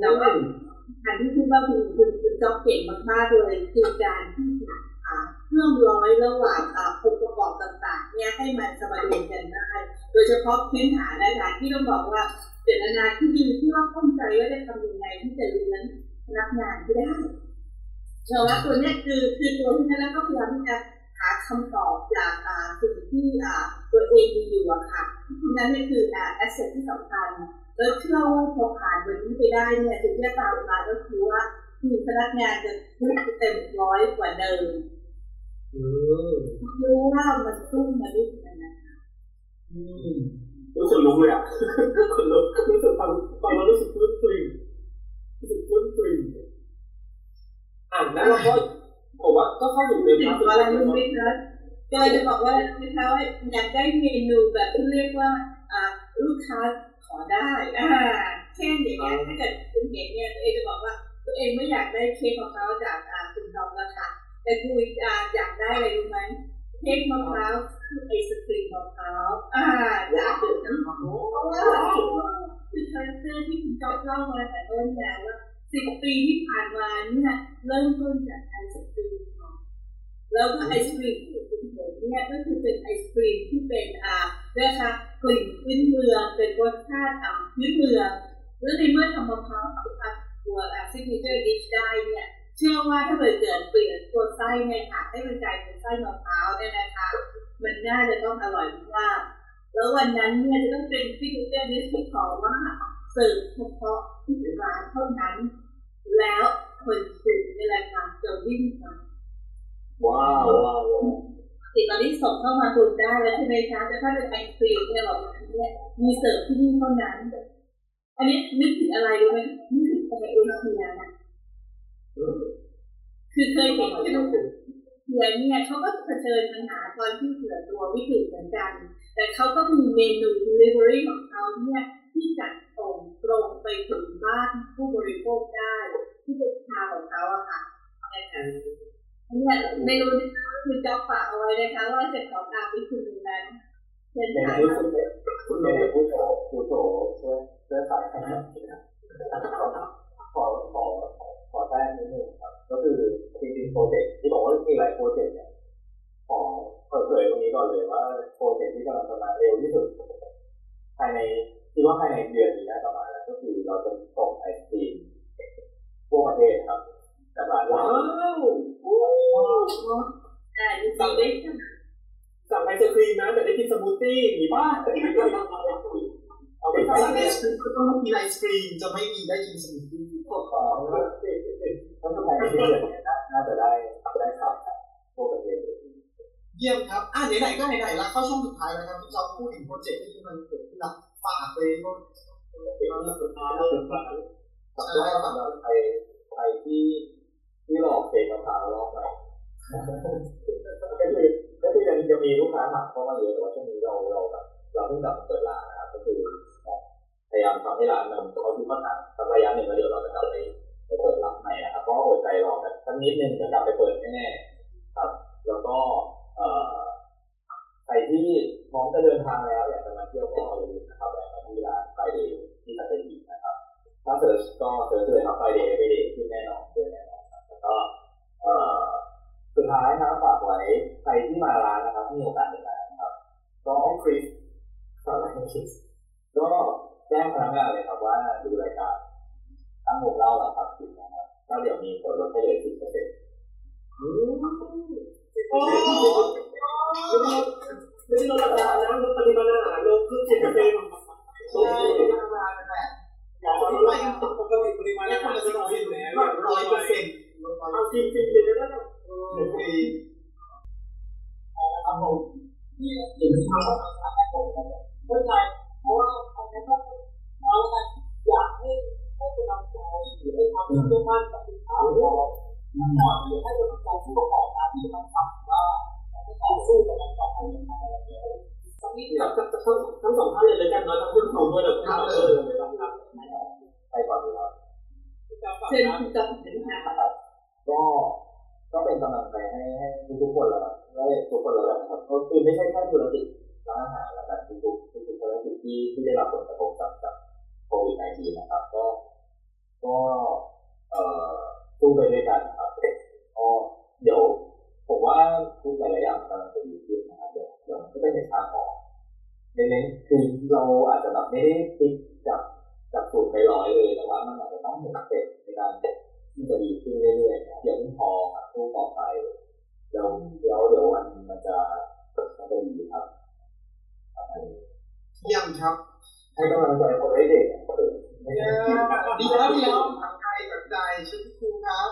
แล้วก็อันที่คิดว่าคุณคุณคุณจ๊อบเก่งมากๆเลยคือการที่เชื่อมร้อยระหว่างองค์ประกอบต่างๆ เนี่ยให้มันสมดุลกันได้ โดยเฉพาะพื้นฐานนะคะที่ต้องบอกว่า เจตนาที่ดีที่ว่าเข้าใจว่าจะทำยังไงที่จะเลี้ยงพนักงานที่ได้เชื่อว่าตัวนี้คือคือตัวที่นั่นแล้วก็พยายามที่จะหาคำตอบจากสิ่งที่ตัวเองมีอยู่อะค่ะนั่นนี่คือแอสเซทที่สำคัญแล้วเชื่อว่าพอผ่านวันนี้ไปได้เนี่ยสิ่งที่ตามมาก็คือว่ามีพนักงานจะเต็มร้อยกว่าเดิมรู้ว่ามันขึ้นมาด้วยกันนะคะ รู้สึกลุกเลยอะคนลุกรู้สึกฟังฟังแล้วรู้สึกปลื้มปริ่มรู้สึกปลื้มปริ่มอ่านแล้วก็บอกว่าก็เข้าอยู่ในถึงอะไรรู้ไหมคะก็จะบอกว่านะคะว่าอยากได้เมนูแบบที่เรียกว่าลูกค้าขอได้อ่าเช่นอย่างเงี้ยถ้าเกิดคุณเห็นเนี่ยตัวเองจะบอกว่าตัวเองไม่อยากได้เค้กของเขาจากคุณทองราคาแต่คุยอยากได้อะไรรู้ไหมเค้กมะพร้าว คือไอศครีมมะพร้าวอ่าอยากดื่มน้ำหอมเพราะว่าคือคาแรคเตอร์ที่คุณจอบเล่ามาแต่ต้นแล้วว่าสิบปีที่ผ่านมาเนี่ยเริ่มต้นจากไอศครีมก่อนแล้วก็ไอศครีมที่คุณเห็นเนี่ยก็คือเป็นไอศครีมที่เป็นอ่าเรียกค่ะกลิ่นพื้นเมืองเป็นรสชาติอ่าพื้นเมืองแล้วในเมื่อทำมะพร้าวเอาไปตัวอ่า signature dish ได้เนี่ยเชื่อว่าถ้าเกิดเกิดเปลี่ยนตัวไส้เนี่ยค่ะให้มันกลายเป็นไส้มะพร้าวเนี่ยนะคะ มันน่าจะต้องอร่อยมากแล้ววันนั้นเนี่ยจะต้องเป็น signature dish ที่ขอว่าเสิร์ฟเฉพาะที่ร้านเท่านั้น แล้วคนซื้อในรายการจะวิ่งมาว้าวว้าวติดตอนนี้ส่งเข้ามาตุนได้แล้วใช่ไหมคะแต่ถ้าเป็นไอศครีมเนี่ยเราเนี่ยมีเสิร์ฟที่นี่เท่านั้น อันนี้นึกถึงอะไรรู้ไหมนึกถึงอะไรเอเชียนะคือเคยเห็นที่ลูก เสือเนี่ยเขาก็เผชิญปัญหาตอนที่เสือตัววิกฤตเหมือนกัน แต่เขาก็มีเมนู delivery ของเขาเนี่ยที่จัดส่งตรงไปถึงบ้านผู้บริโภคได้ที่เป็นชาของเขาอะค่ะนะคะเนี่ยไม่รู้นะคะคือจะฝากเอาไว้นะคะว่าจะขอตามไปคุณนั้นเชิญในค่ะที่คุณเป็นคุณเป็นผู้โตผู้โตช่วยช่วยสายให้ ขอขอขอแจ้งนิดนึงครับ ก็คือจริงๆโปรเจกต์ที่บอกว่ามีหลายโปรเจกต์เนี่ยขอเปิดเผยตรงนี้ก่อนเลยว่าโปรเจกต์ที่กำลังจะมาเร็วที่สุดภายในคิดว่าภายในเดือนนี้น่าจะมาณแล้วก็คือเราจะส่งไอศครีมทั่วประเทศครับจากร้านเราอ่ายินดีด้สั่งไอศครีมนะแต่ได้กินสมูทตี้หนีบ้าเอาไปไอทำเอสก็ต้องมีไอศครีมจะไม่มีได้กินสมูทตี้ ของก็คือภายในเดือนนี้น่าจะได้ได้ข่าวทั่วประเทศเลยเยี่ยมครับ อะไหนๆก็ไหนๆแล้วเข้าช่วงสุดท้ายแล้วครับพี่จอมพูดถึงโปรเจกต์ที่มันเกิดขึ้นแล้วฝากไปก็สุดท้ายแล้วสุดท้ายแล้วสำหรับใครใครที่ที่หลอกเด็กมะพร้าวรอบใหม่ก็คือก็คือยังจะมีลูกค้าถามเข้ามาเยอะแต่ว่าช่วงนี้เราเราแบบเราเพิ่งกลับเปิดร้านนะครับก็คือ พยายามทำให้ร้านมันเขาคิดว่าสักระยะหนึ่งแล้วเดี๋ยวเราจะกลับไปไปเปิดร้านใหม่นะครับก็อดใจรอกันสักนิดนึงจะกลับไปเปิดแน่ๆครับ แล้วก็เอ่อใครที่พร้อมจะเดินทางแล้วอยากจะมาเที่ยวก็อย่าลืมนะครับแวะมาที่ร้าน Friday ที่สัตหีบนะครับถ้า search ก็ search เลยครับ Friday Friday ขึ้นแน่นอนเลยแน่นอนแล้วก็เอ่อสุดท้ายนะครับฝากไว้ใครที่มาร้านนะครับมีโอกาสเดินมานะครับก็คริสอะไรคริสก็ แจ้งพนักงานเลยครับว่าดูรายการตั้งวงเล่าหลังพักสิบนะครับก็เดี๋ยวมีส่วนลดให้เลยสิบเปอร์เซ็นต์โอ้ไม่ใช่ลดราคานะลดปริมาณอาหารลดครึ่งสิบเปอร์เซ็นต์ใช่มาเป็นแบบอยากจะไปปกติปริมาณแค่อาคหานรละจะสิบน้อยเปอร์เซ็นอยู่ต์แล้วร้อยเปอร์เซ็นต์เอาจริงจริงจริงเลยนะครับผมที่ถึงที่มาเข้าใจเพราะว่า อันนี้ก็เราอยากให้ให้กำลังใจหรือให้ความเชื่อมั่นกับลูกค้าเราหน่อยหรือให้กำลังใจผู้ประกอบการที่ต้องทำว่าต่อสู้กับมันต่อไปยังไงอะไรเงี้ยสักนิดเดียวทั้งทั้งทั้งสองท่านเลยเลยกันเนาะทั้งคุณครูด้วยและคุณหมอเลยเลยครับไปก่อนดีครับเชิญคุณจอมถึงค่ะก็ก็เป็นกำลังใจให้ให้ทุกคนแล้วครับและทุกคนแล้วครับก็คือไม่ใช่แค่ธุรกิจ ร้านอาหารแล้วแต่ทุกๆทุกธุรกิจที่ที่ได้รับผลกระทบจากจากโควิด -19 นะครับ ก็ก็เอ่อสู้ไปด้วยกันครับก็เดี๋ยวผมว่าทุกหลายอย่างกำลังจะดีขึ้นนะครับเดี๋ยวเดี๋ยวก็จะเห็นทางออกเน้นๆคือเราอาจจะแบบไม่ได้คิดจากจากศูนย์ไปร้อยเลยแต่ว่ามันอาจจะต้องเห็นสเต็ปในการที่จะดีขึ้นเรื่อยๆอย่าเพิ่งพอครับสู้ต่อไปเดี๋ยวเดี๋ยวเดี๋ยววันมันจะมันจะดีครับ ยี่ยมครับให้กำลังใจคนให้เด็กเออไม่เยี่ใช่ยมดีแล้วดีแล้วทางใจจากใจชุดครูครับ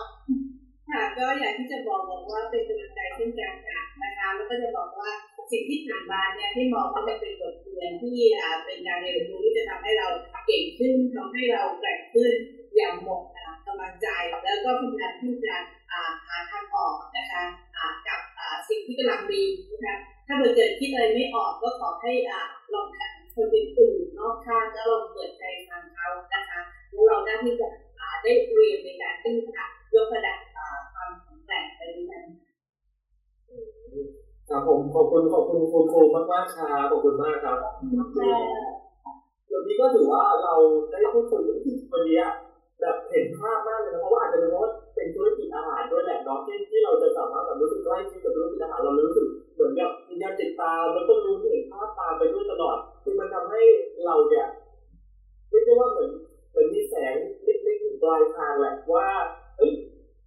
ค่ะก็อยากที่จะบอกบอกว่าเป็นกำลังใจเช่นกันค่ะนะคะแล้วก็จะบอกว่าสิ่งที่ผ่านมาเนี่ยให้มองว่ามันเป็นบทเรียนที่อ่าเป็นการเรียนรู้ที่จะทำให้เราเก่งขึ้นทำให้เราแกร่งขึ้นอย่างหมดอ่ากำลังใจแล้วก็พยายามที่จะอ่าหาทางออกนะคะอ่ากับอ่าสิ่งที่กำลังมีนะคะ ถ้าเกิดคิดอะไรไม่ออกก็ขอให้อ่าลองถามคนอื่นๆนอกข้างแล้วลองเปิดใจฟังเขานะคะแล้วเราได้ที่จะอ่าได้เรียนในการที่จะยกระดับอ่าความแข็งแกร่งไปด้วยกันครับผมขอบคุณขอบคุณคุณครูมากมากๆครับขอบคุณมากครับวันนี้ก็ถือว่าเราได้พูดคุยกันที่วันนี้อะแบบเห็นภาพมากเลยนะเพราะว่าอาจจะเป็นเพราะเป็นธุรกิจอาหารด้วยแหละเนาะที่ที่เราจะสามารถแบบรู้สึกใกล้ชิดกับธุรกิจอาหารเราเลยรู้สึกเหมือนกับ มีการติดตามแล้วก็รู้เห็นภาพตามไปด้วยตลอดคือมันทำให้เราเนี่ยเรียกได้ว่าเหมือนเหมือนมีแสงเล็กๆอยู่ปลายทางแหละว่าเอ้ย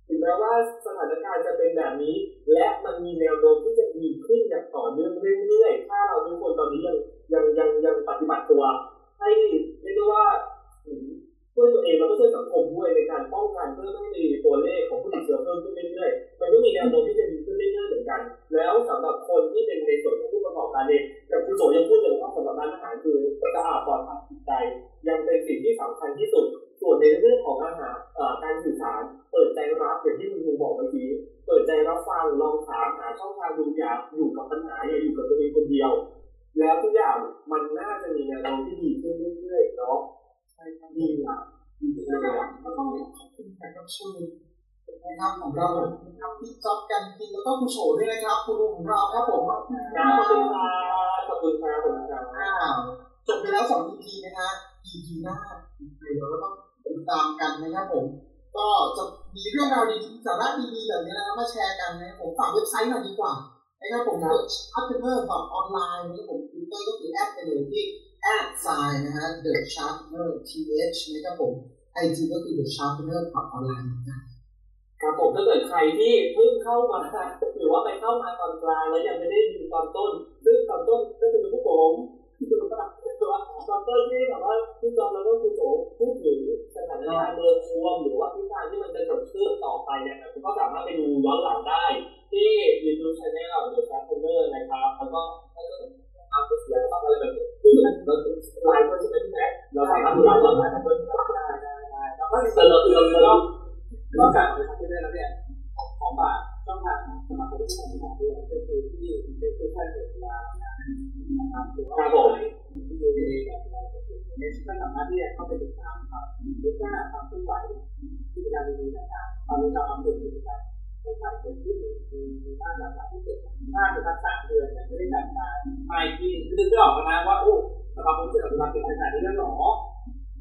ถึงแม้ว่าสถานการณ์จะเป็นแบบนี้ และมันมีแนวโน้มที่จะดีขึ้นอย่างต่อเนื่องเรื่อยๆถ้าเราทุกคนตอนนี้ยังยังยังยังปฏิบัติตัว ให้เรียกได้ว่า ช่วยตัวเองแล้วก็ช่วยสังคมด้วยในการป้องกันเพื่อไม่ให้มีตัวเลขของผู้ติดเชื้อเพิ่มขึ้นเรื่อยๆมันก็มีแนวโน้มที่จะดีขึ้นเรื่อยๆเหมือนกัน แล้วสำหรับคนที่เป็นในส่วนของผู้ประกอบการเองแต่คุณโสยังพูดเลยว่าสำหรับร้านอาหารคือสะอาดปลอดภัยจิตใจ ยังเป็นสิ่งที่สำคัญที่สุด ส่วนในเรื่องของอาหารการสื่อสาร เปิดใจรับอย่างที่คุณครูบอกเมื่อกี้เปิดใจรับฟังลองถามหาช่องทางดูอยากอยู่กับปัญหาอย่าอยู่กับตัวเองคนเดียว แล้วทุกอย่างมันน่าจะมีแนวโน้มที่ดีขึ้นเรื่อยๆเนาะ ใช่ครับดีอะดีเลยอะก็ต้องขอบคุณแขกรับเชิญนะครับของเรานะครับพี่จ๊อบกัณฑ์พิชญ์แล้วก็คุณโฉด้วยนะครับคุณลุงของเราครับผมขอบคุณครับขอบคุณครับขอบคุณครับจบไปแล้วสอง EP นะฮะ EP หน้าเดี๋ยวเราต้องติดตามกันนะครับผม ก็จะมีเรื่องราวดีๆสาระดีๆแบบนี้นะมาแชร์กันนะผมฝากเว็บไซต์หน่อยดีกว่านะครับผมเปิดชัตเตอร์แบบออนไลน์นะครับผมทวิตเตอร์ก็คือ add ไปเลยที่ at sign นะฮะ The Sharpener TH นะครับผมไอจีก็คือ The Sharpener แบบออนไลน์เหมือนกันครับผมถ้าเกิดใครที่เพิ่งเข้ามาหรือว่าไปเข้ามาตอนกลางแล้วยังไม่ได้ดูตอนต้น ซึ่งตอนต้นก็คือพวกผมตัวตอนต้นที่แบบว่าพี่จอมแล้วก็คือโจพูดถึงสถานการณ์เมืองรวมหรือว่าทิศทางที่มันจะเกิดขึ้นต่อไปเนี่ยคุณก็สามารถไปดูย้อนหลังได้ที่ YouTube Channel หรือ Channel นะครับแล้วก็ถ้าเดอรแบบนี้คือเราไลฟ์ก็จะเนแม็กเราสามารถดูย้อนหลังได้เพื่อนได้ได้ได้แล้วก็แต่เราเราเรานอกจากไปทำที่ได้แล้วเนี่ยของบาทช่องทางสมาคมของบาทด้วยก็ ที่เป็นผู้แทนเด็กมานะครับหรือว่าที่ดูในเนี่ยก็สามารถที่จะเข้าไปติดตามครับหรือว่าทำเคลื่อนไหวกิจกรรม ดีๆต่างๆตอนนี้เราอัปเดตกิจกรรมต่างๆเกิดขึ้นมีมีบ้านหลังที่เกิดมากเป็นสักๆเดือนเนี่ยไม่ได้กลับมาไม่ที่นึกไม่ออกนะว่าโอ้สมาคมที่เราทำเป็นขนาดนี้แล้วหรอ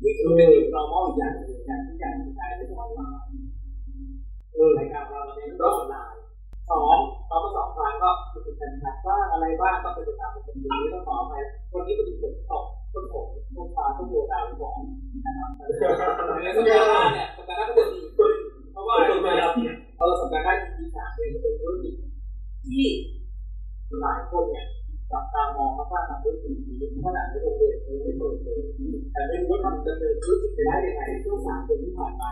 นี่คือเป็น normal อีกอย่างอย่างที่อย่างที่ได้เป็นออนไลน์เออรายการเราเนี่ยก็ออนไลน์สองตอนมาสองครั้งก็เป็นการทักบ้าอะไรบ้างก็เป็นตามปกตินี้ต้องขออภัยวันนี้ก็มีฝนตกต้นผมต้นฟ้าต้นบัวดาวบอกนะครับในสัปดาห์หน้าเนี่ยสัปดาห์หน้าก็จะดีเพราะว่าเออสั ปดาห์หน้ที่สามเป็นเป็นธุรกิจที่หลายคนเนี่ยจับตามองมากๆทำธุรกิจนี้ขนาดในโรงเรียนเลยไม่เปิดเลยแต่ไม่รู้ว่าทำดำเนินธุรกิจไปได้ยังไงช่วงสามเดือนที่ผ่านมา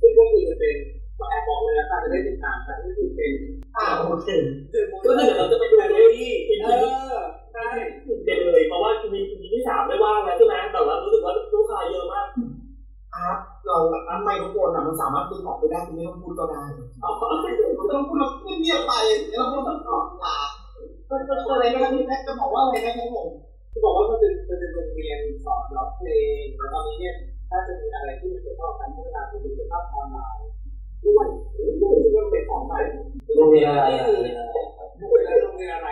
ซึ่งก็คือจะเป็นก็แอบบอกเลยแล้วกันจะได้ติดตามกันก็คือเป็นอ่าโอเคก็คือเดี๋ยวเราจะไปดูเลยที่อีเอพีอใช่เด็ดเลยเพราะว่ามีอีที่สามไม่ว่างแล้วใช่ไหมแต่ว่ารู้สึกว่าลูกค้าเยอะมาก ร์ตเราอันไมโครโฟนอะมันสามารถดึงออกไปได้คุณไม่ต้องพูดก็ได้เอาคุณต้องพูดแล้วเงียบไปแล้วเราต้องตอบลาก็ก็อะไรนะครับพี่แม็กจะบอกว่าอะไรนะครับผมที่บอกว่ามันเป็นมันเป็นโรงเรียนสอนร้องเพลงแล้วตอนนี้เนี่ยถ้าจะมีอะไรที่มันเกี่ยวข้องกับการพัฒนาคุณภาพออนไลน์ด้วยซึ่งมันเป็นของใหม่โรงเรียนอะไรนี่อะคือโรงเรียนอะไร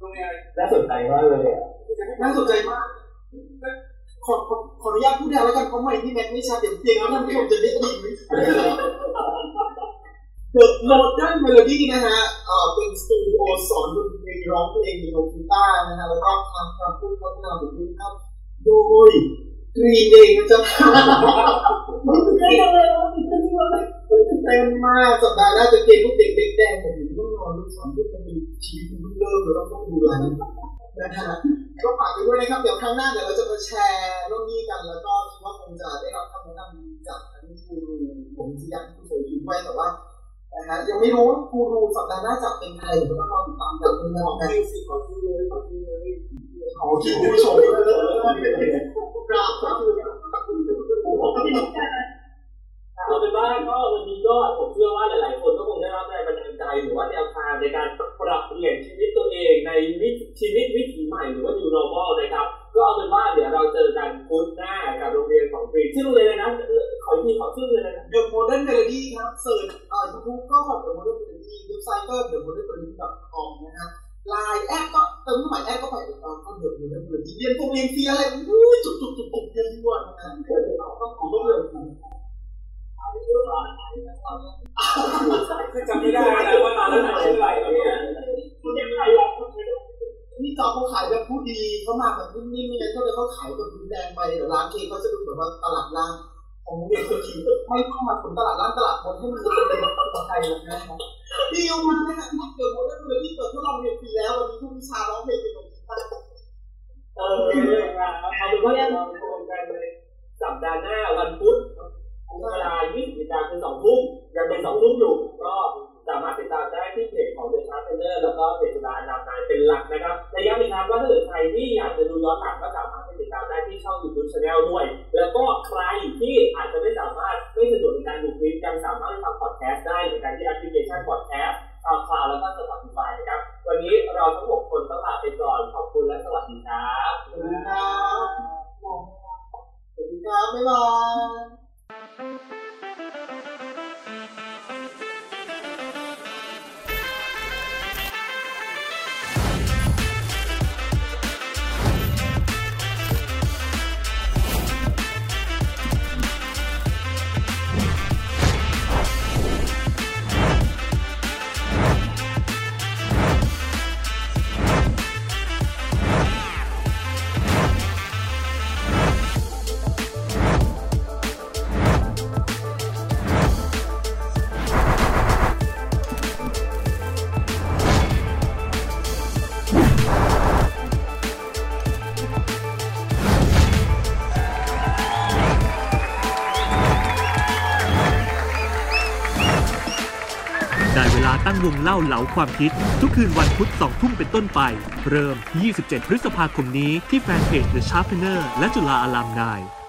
โรงเรียนอะไรน่าสนใจมากเลยอะที่จะให้น่าสนใจมาก ขอขออนุญาตพูดได้แล้วกันเพราะไม่ที่แม็กไม่ชัดเดี๋ยวเพียงแล้วท่านผู้ชมจะได้ยินเดอะโนดันเมโลดี้นะฮะเป็นสตูดิโอสอนดนตรีร้องเพลงมีโนกีตาร์นะฮะแล้วก็ทำความพูดพัฒนาบทเพลงครับโดยกรีนเองนะจ๊ะได้เลยว่ามีเพื่อนที่ว่าไม่เต็มมากสัปดาห์หน้าจะเกณฑ์พวกเด็กเด็กแดงผมต้องนอนลูกสอนเพื่อจะมีชีวิตเพิ่งเริ่มเราต้องดูแล นะฮะก็ฝากไปด้วยนะครับ เดี๋ยวครั้งหน้าเดี๋ยวเราจะมาแชร์เรื่องนี้กัน แล้วก็คิดว่าคงจะได้รับคำแนะนำจากทั้งกูรูผมที่อยากให้คุณโสอยู่ด้วยแต่ว่านะฮะยังไม่รู้ว่ากูรูสัปดาห์หน้าจะเป็นใครเดี๋ยวก็ต้องรอติดตามกันด้วยนะขอครับคิวสิขอคิวเลยขอคิวเลยขอคิวผู้ชมเลยกราบครับเราเป็นว่าก็วันนี้ก็ผมเชื่อว่าหลาย ๆ คนก็คงได้รับแรงบันดาลใจหรือว่าแนวทางในการปรับเปลี่ยนชีวิตตัวเอง ในวิถีชีวิตวิถีใหม่หรือว่า new normal นะครับ ก็เอาเป็นว่าเดี๋ยวเราเจอกันพุธหน้ากับโรงเรียนของกรีนชื่อโรงเรียนอะไรนะ ขออีกทีขอชื่อโรงเรียนอะไรนะ The Modern Melody ครับ search เอ่อยูทูบก็แบบ The Modern Melody เว็บไซต์ก็ The Modern Melody .com นะฮะไลน์แอดก็เติมเข้าไปแอดก็ไปเอ่อก็เดอะโมเดิร์นเมโลดี้เรียนพวกเรียนฟรีอะไรอู้ยจุดจุดจุดจุดเยอะด้วยนะฮะก็ของต้องเลย ขายแบบผู้ดีเขามาแบบนิ่มๆไม่งั้นก็เลยเขาขายแบบรุนแรงไปร้านเคเขาจะดูแบบว่าตลาดล่างของเรียนคนจีไม่ต้องมาผลตลาดล่างตลาดบนให้มันเป็นคนไทยเลยนะครับดีลมานะฮะนักเกิดโมเดิร์นเมโลดี้เปิดทดลองเรียนฟรีแล้ววันนี้ทุกวิชาร้องเพลงเป็นของกีตาร์เออเอาเป็นว่าเราโรงกันเลยสัปดาห์หน้าวันพุธเวลา20นาฬิกาคือ2ทุ่มยังเป็น2ทุ่มอยู่ก็ สามารถติดตามได้ที่เพจของเดชาร์เทนเนอร์แล้วก็เพจจุฬานดับนายเป็นหลักนะครับและย้ำอีกครั้งว่าถ้าเกิดใครที่อยากจะดูย้อนหลังก็สามารถไปติดตามได้ที่ช่อง YouTube Channel ด้วย แล้วก็ใครที่อาจจะไม่สามารถไม่สะดวกในการดูคลิปยังสามารถทำพอดแคสต์ได้เหมือนกันที่แอปพลิเคชันพอดแคสต์ SoundCloud แล้วก็ Spotify นะครับ วันนี้เราทั้งหกคนต้องลาไปก่อนขอบคุณและสวัสดีครับสวัสดีครับสวัสดีครับบ๊ายบาย ล่าเหลาความคิด ทุกคืนวันพุธ2ทุ่มเป็นต้นไป เริ่ม 27 พฤษภาคมนี้ที่แฟนเพจ The Sharpener และจุฬาอารามนาย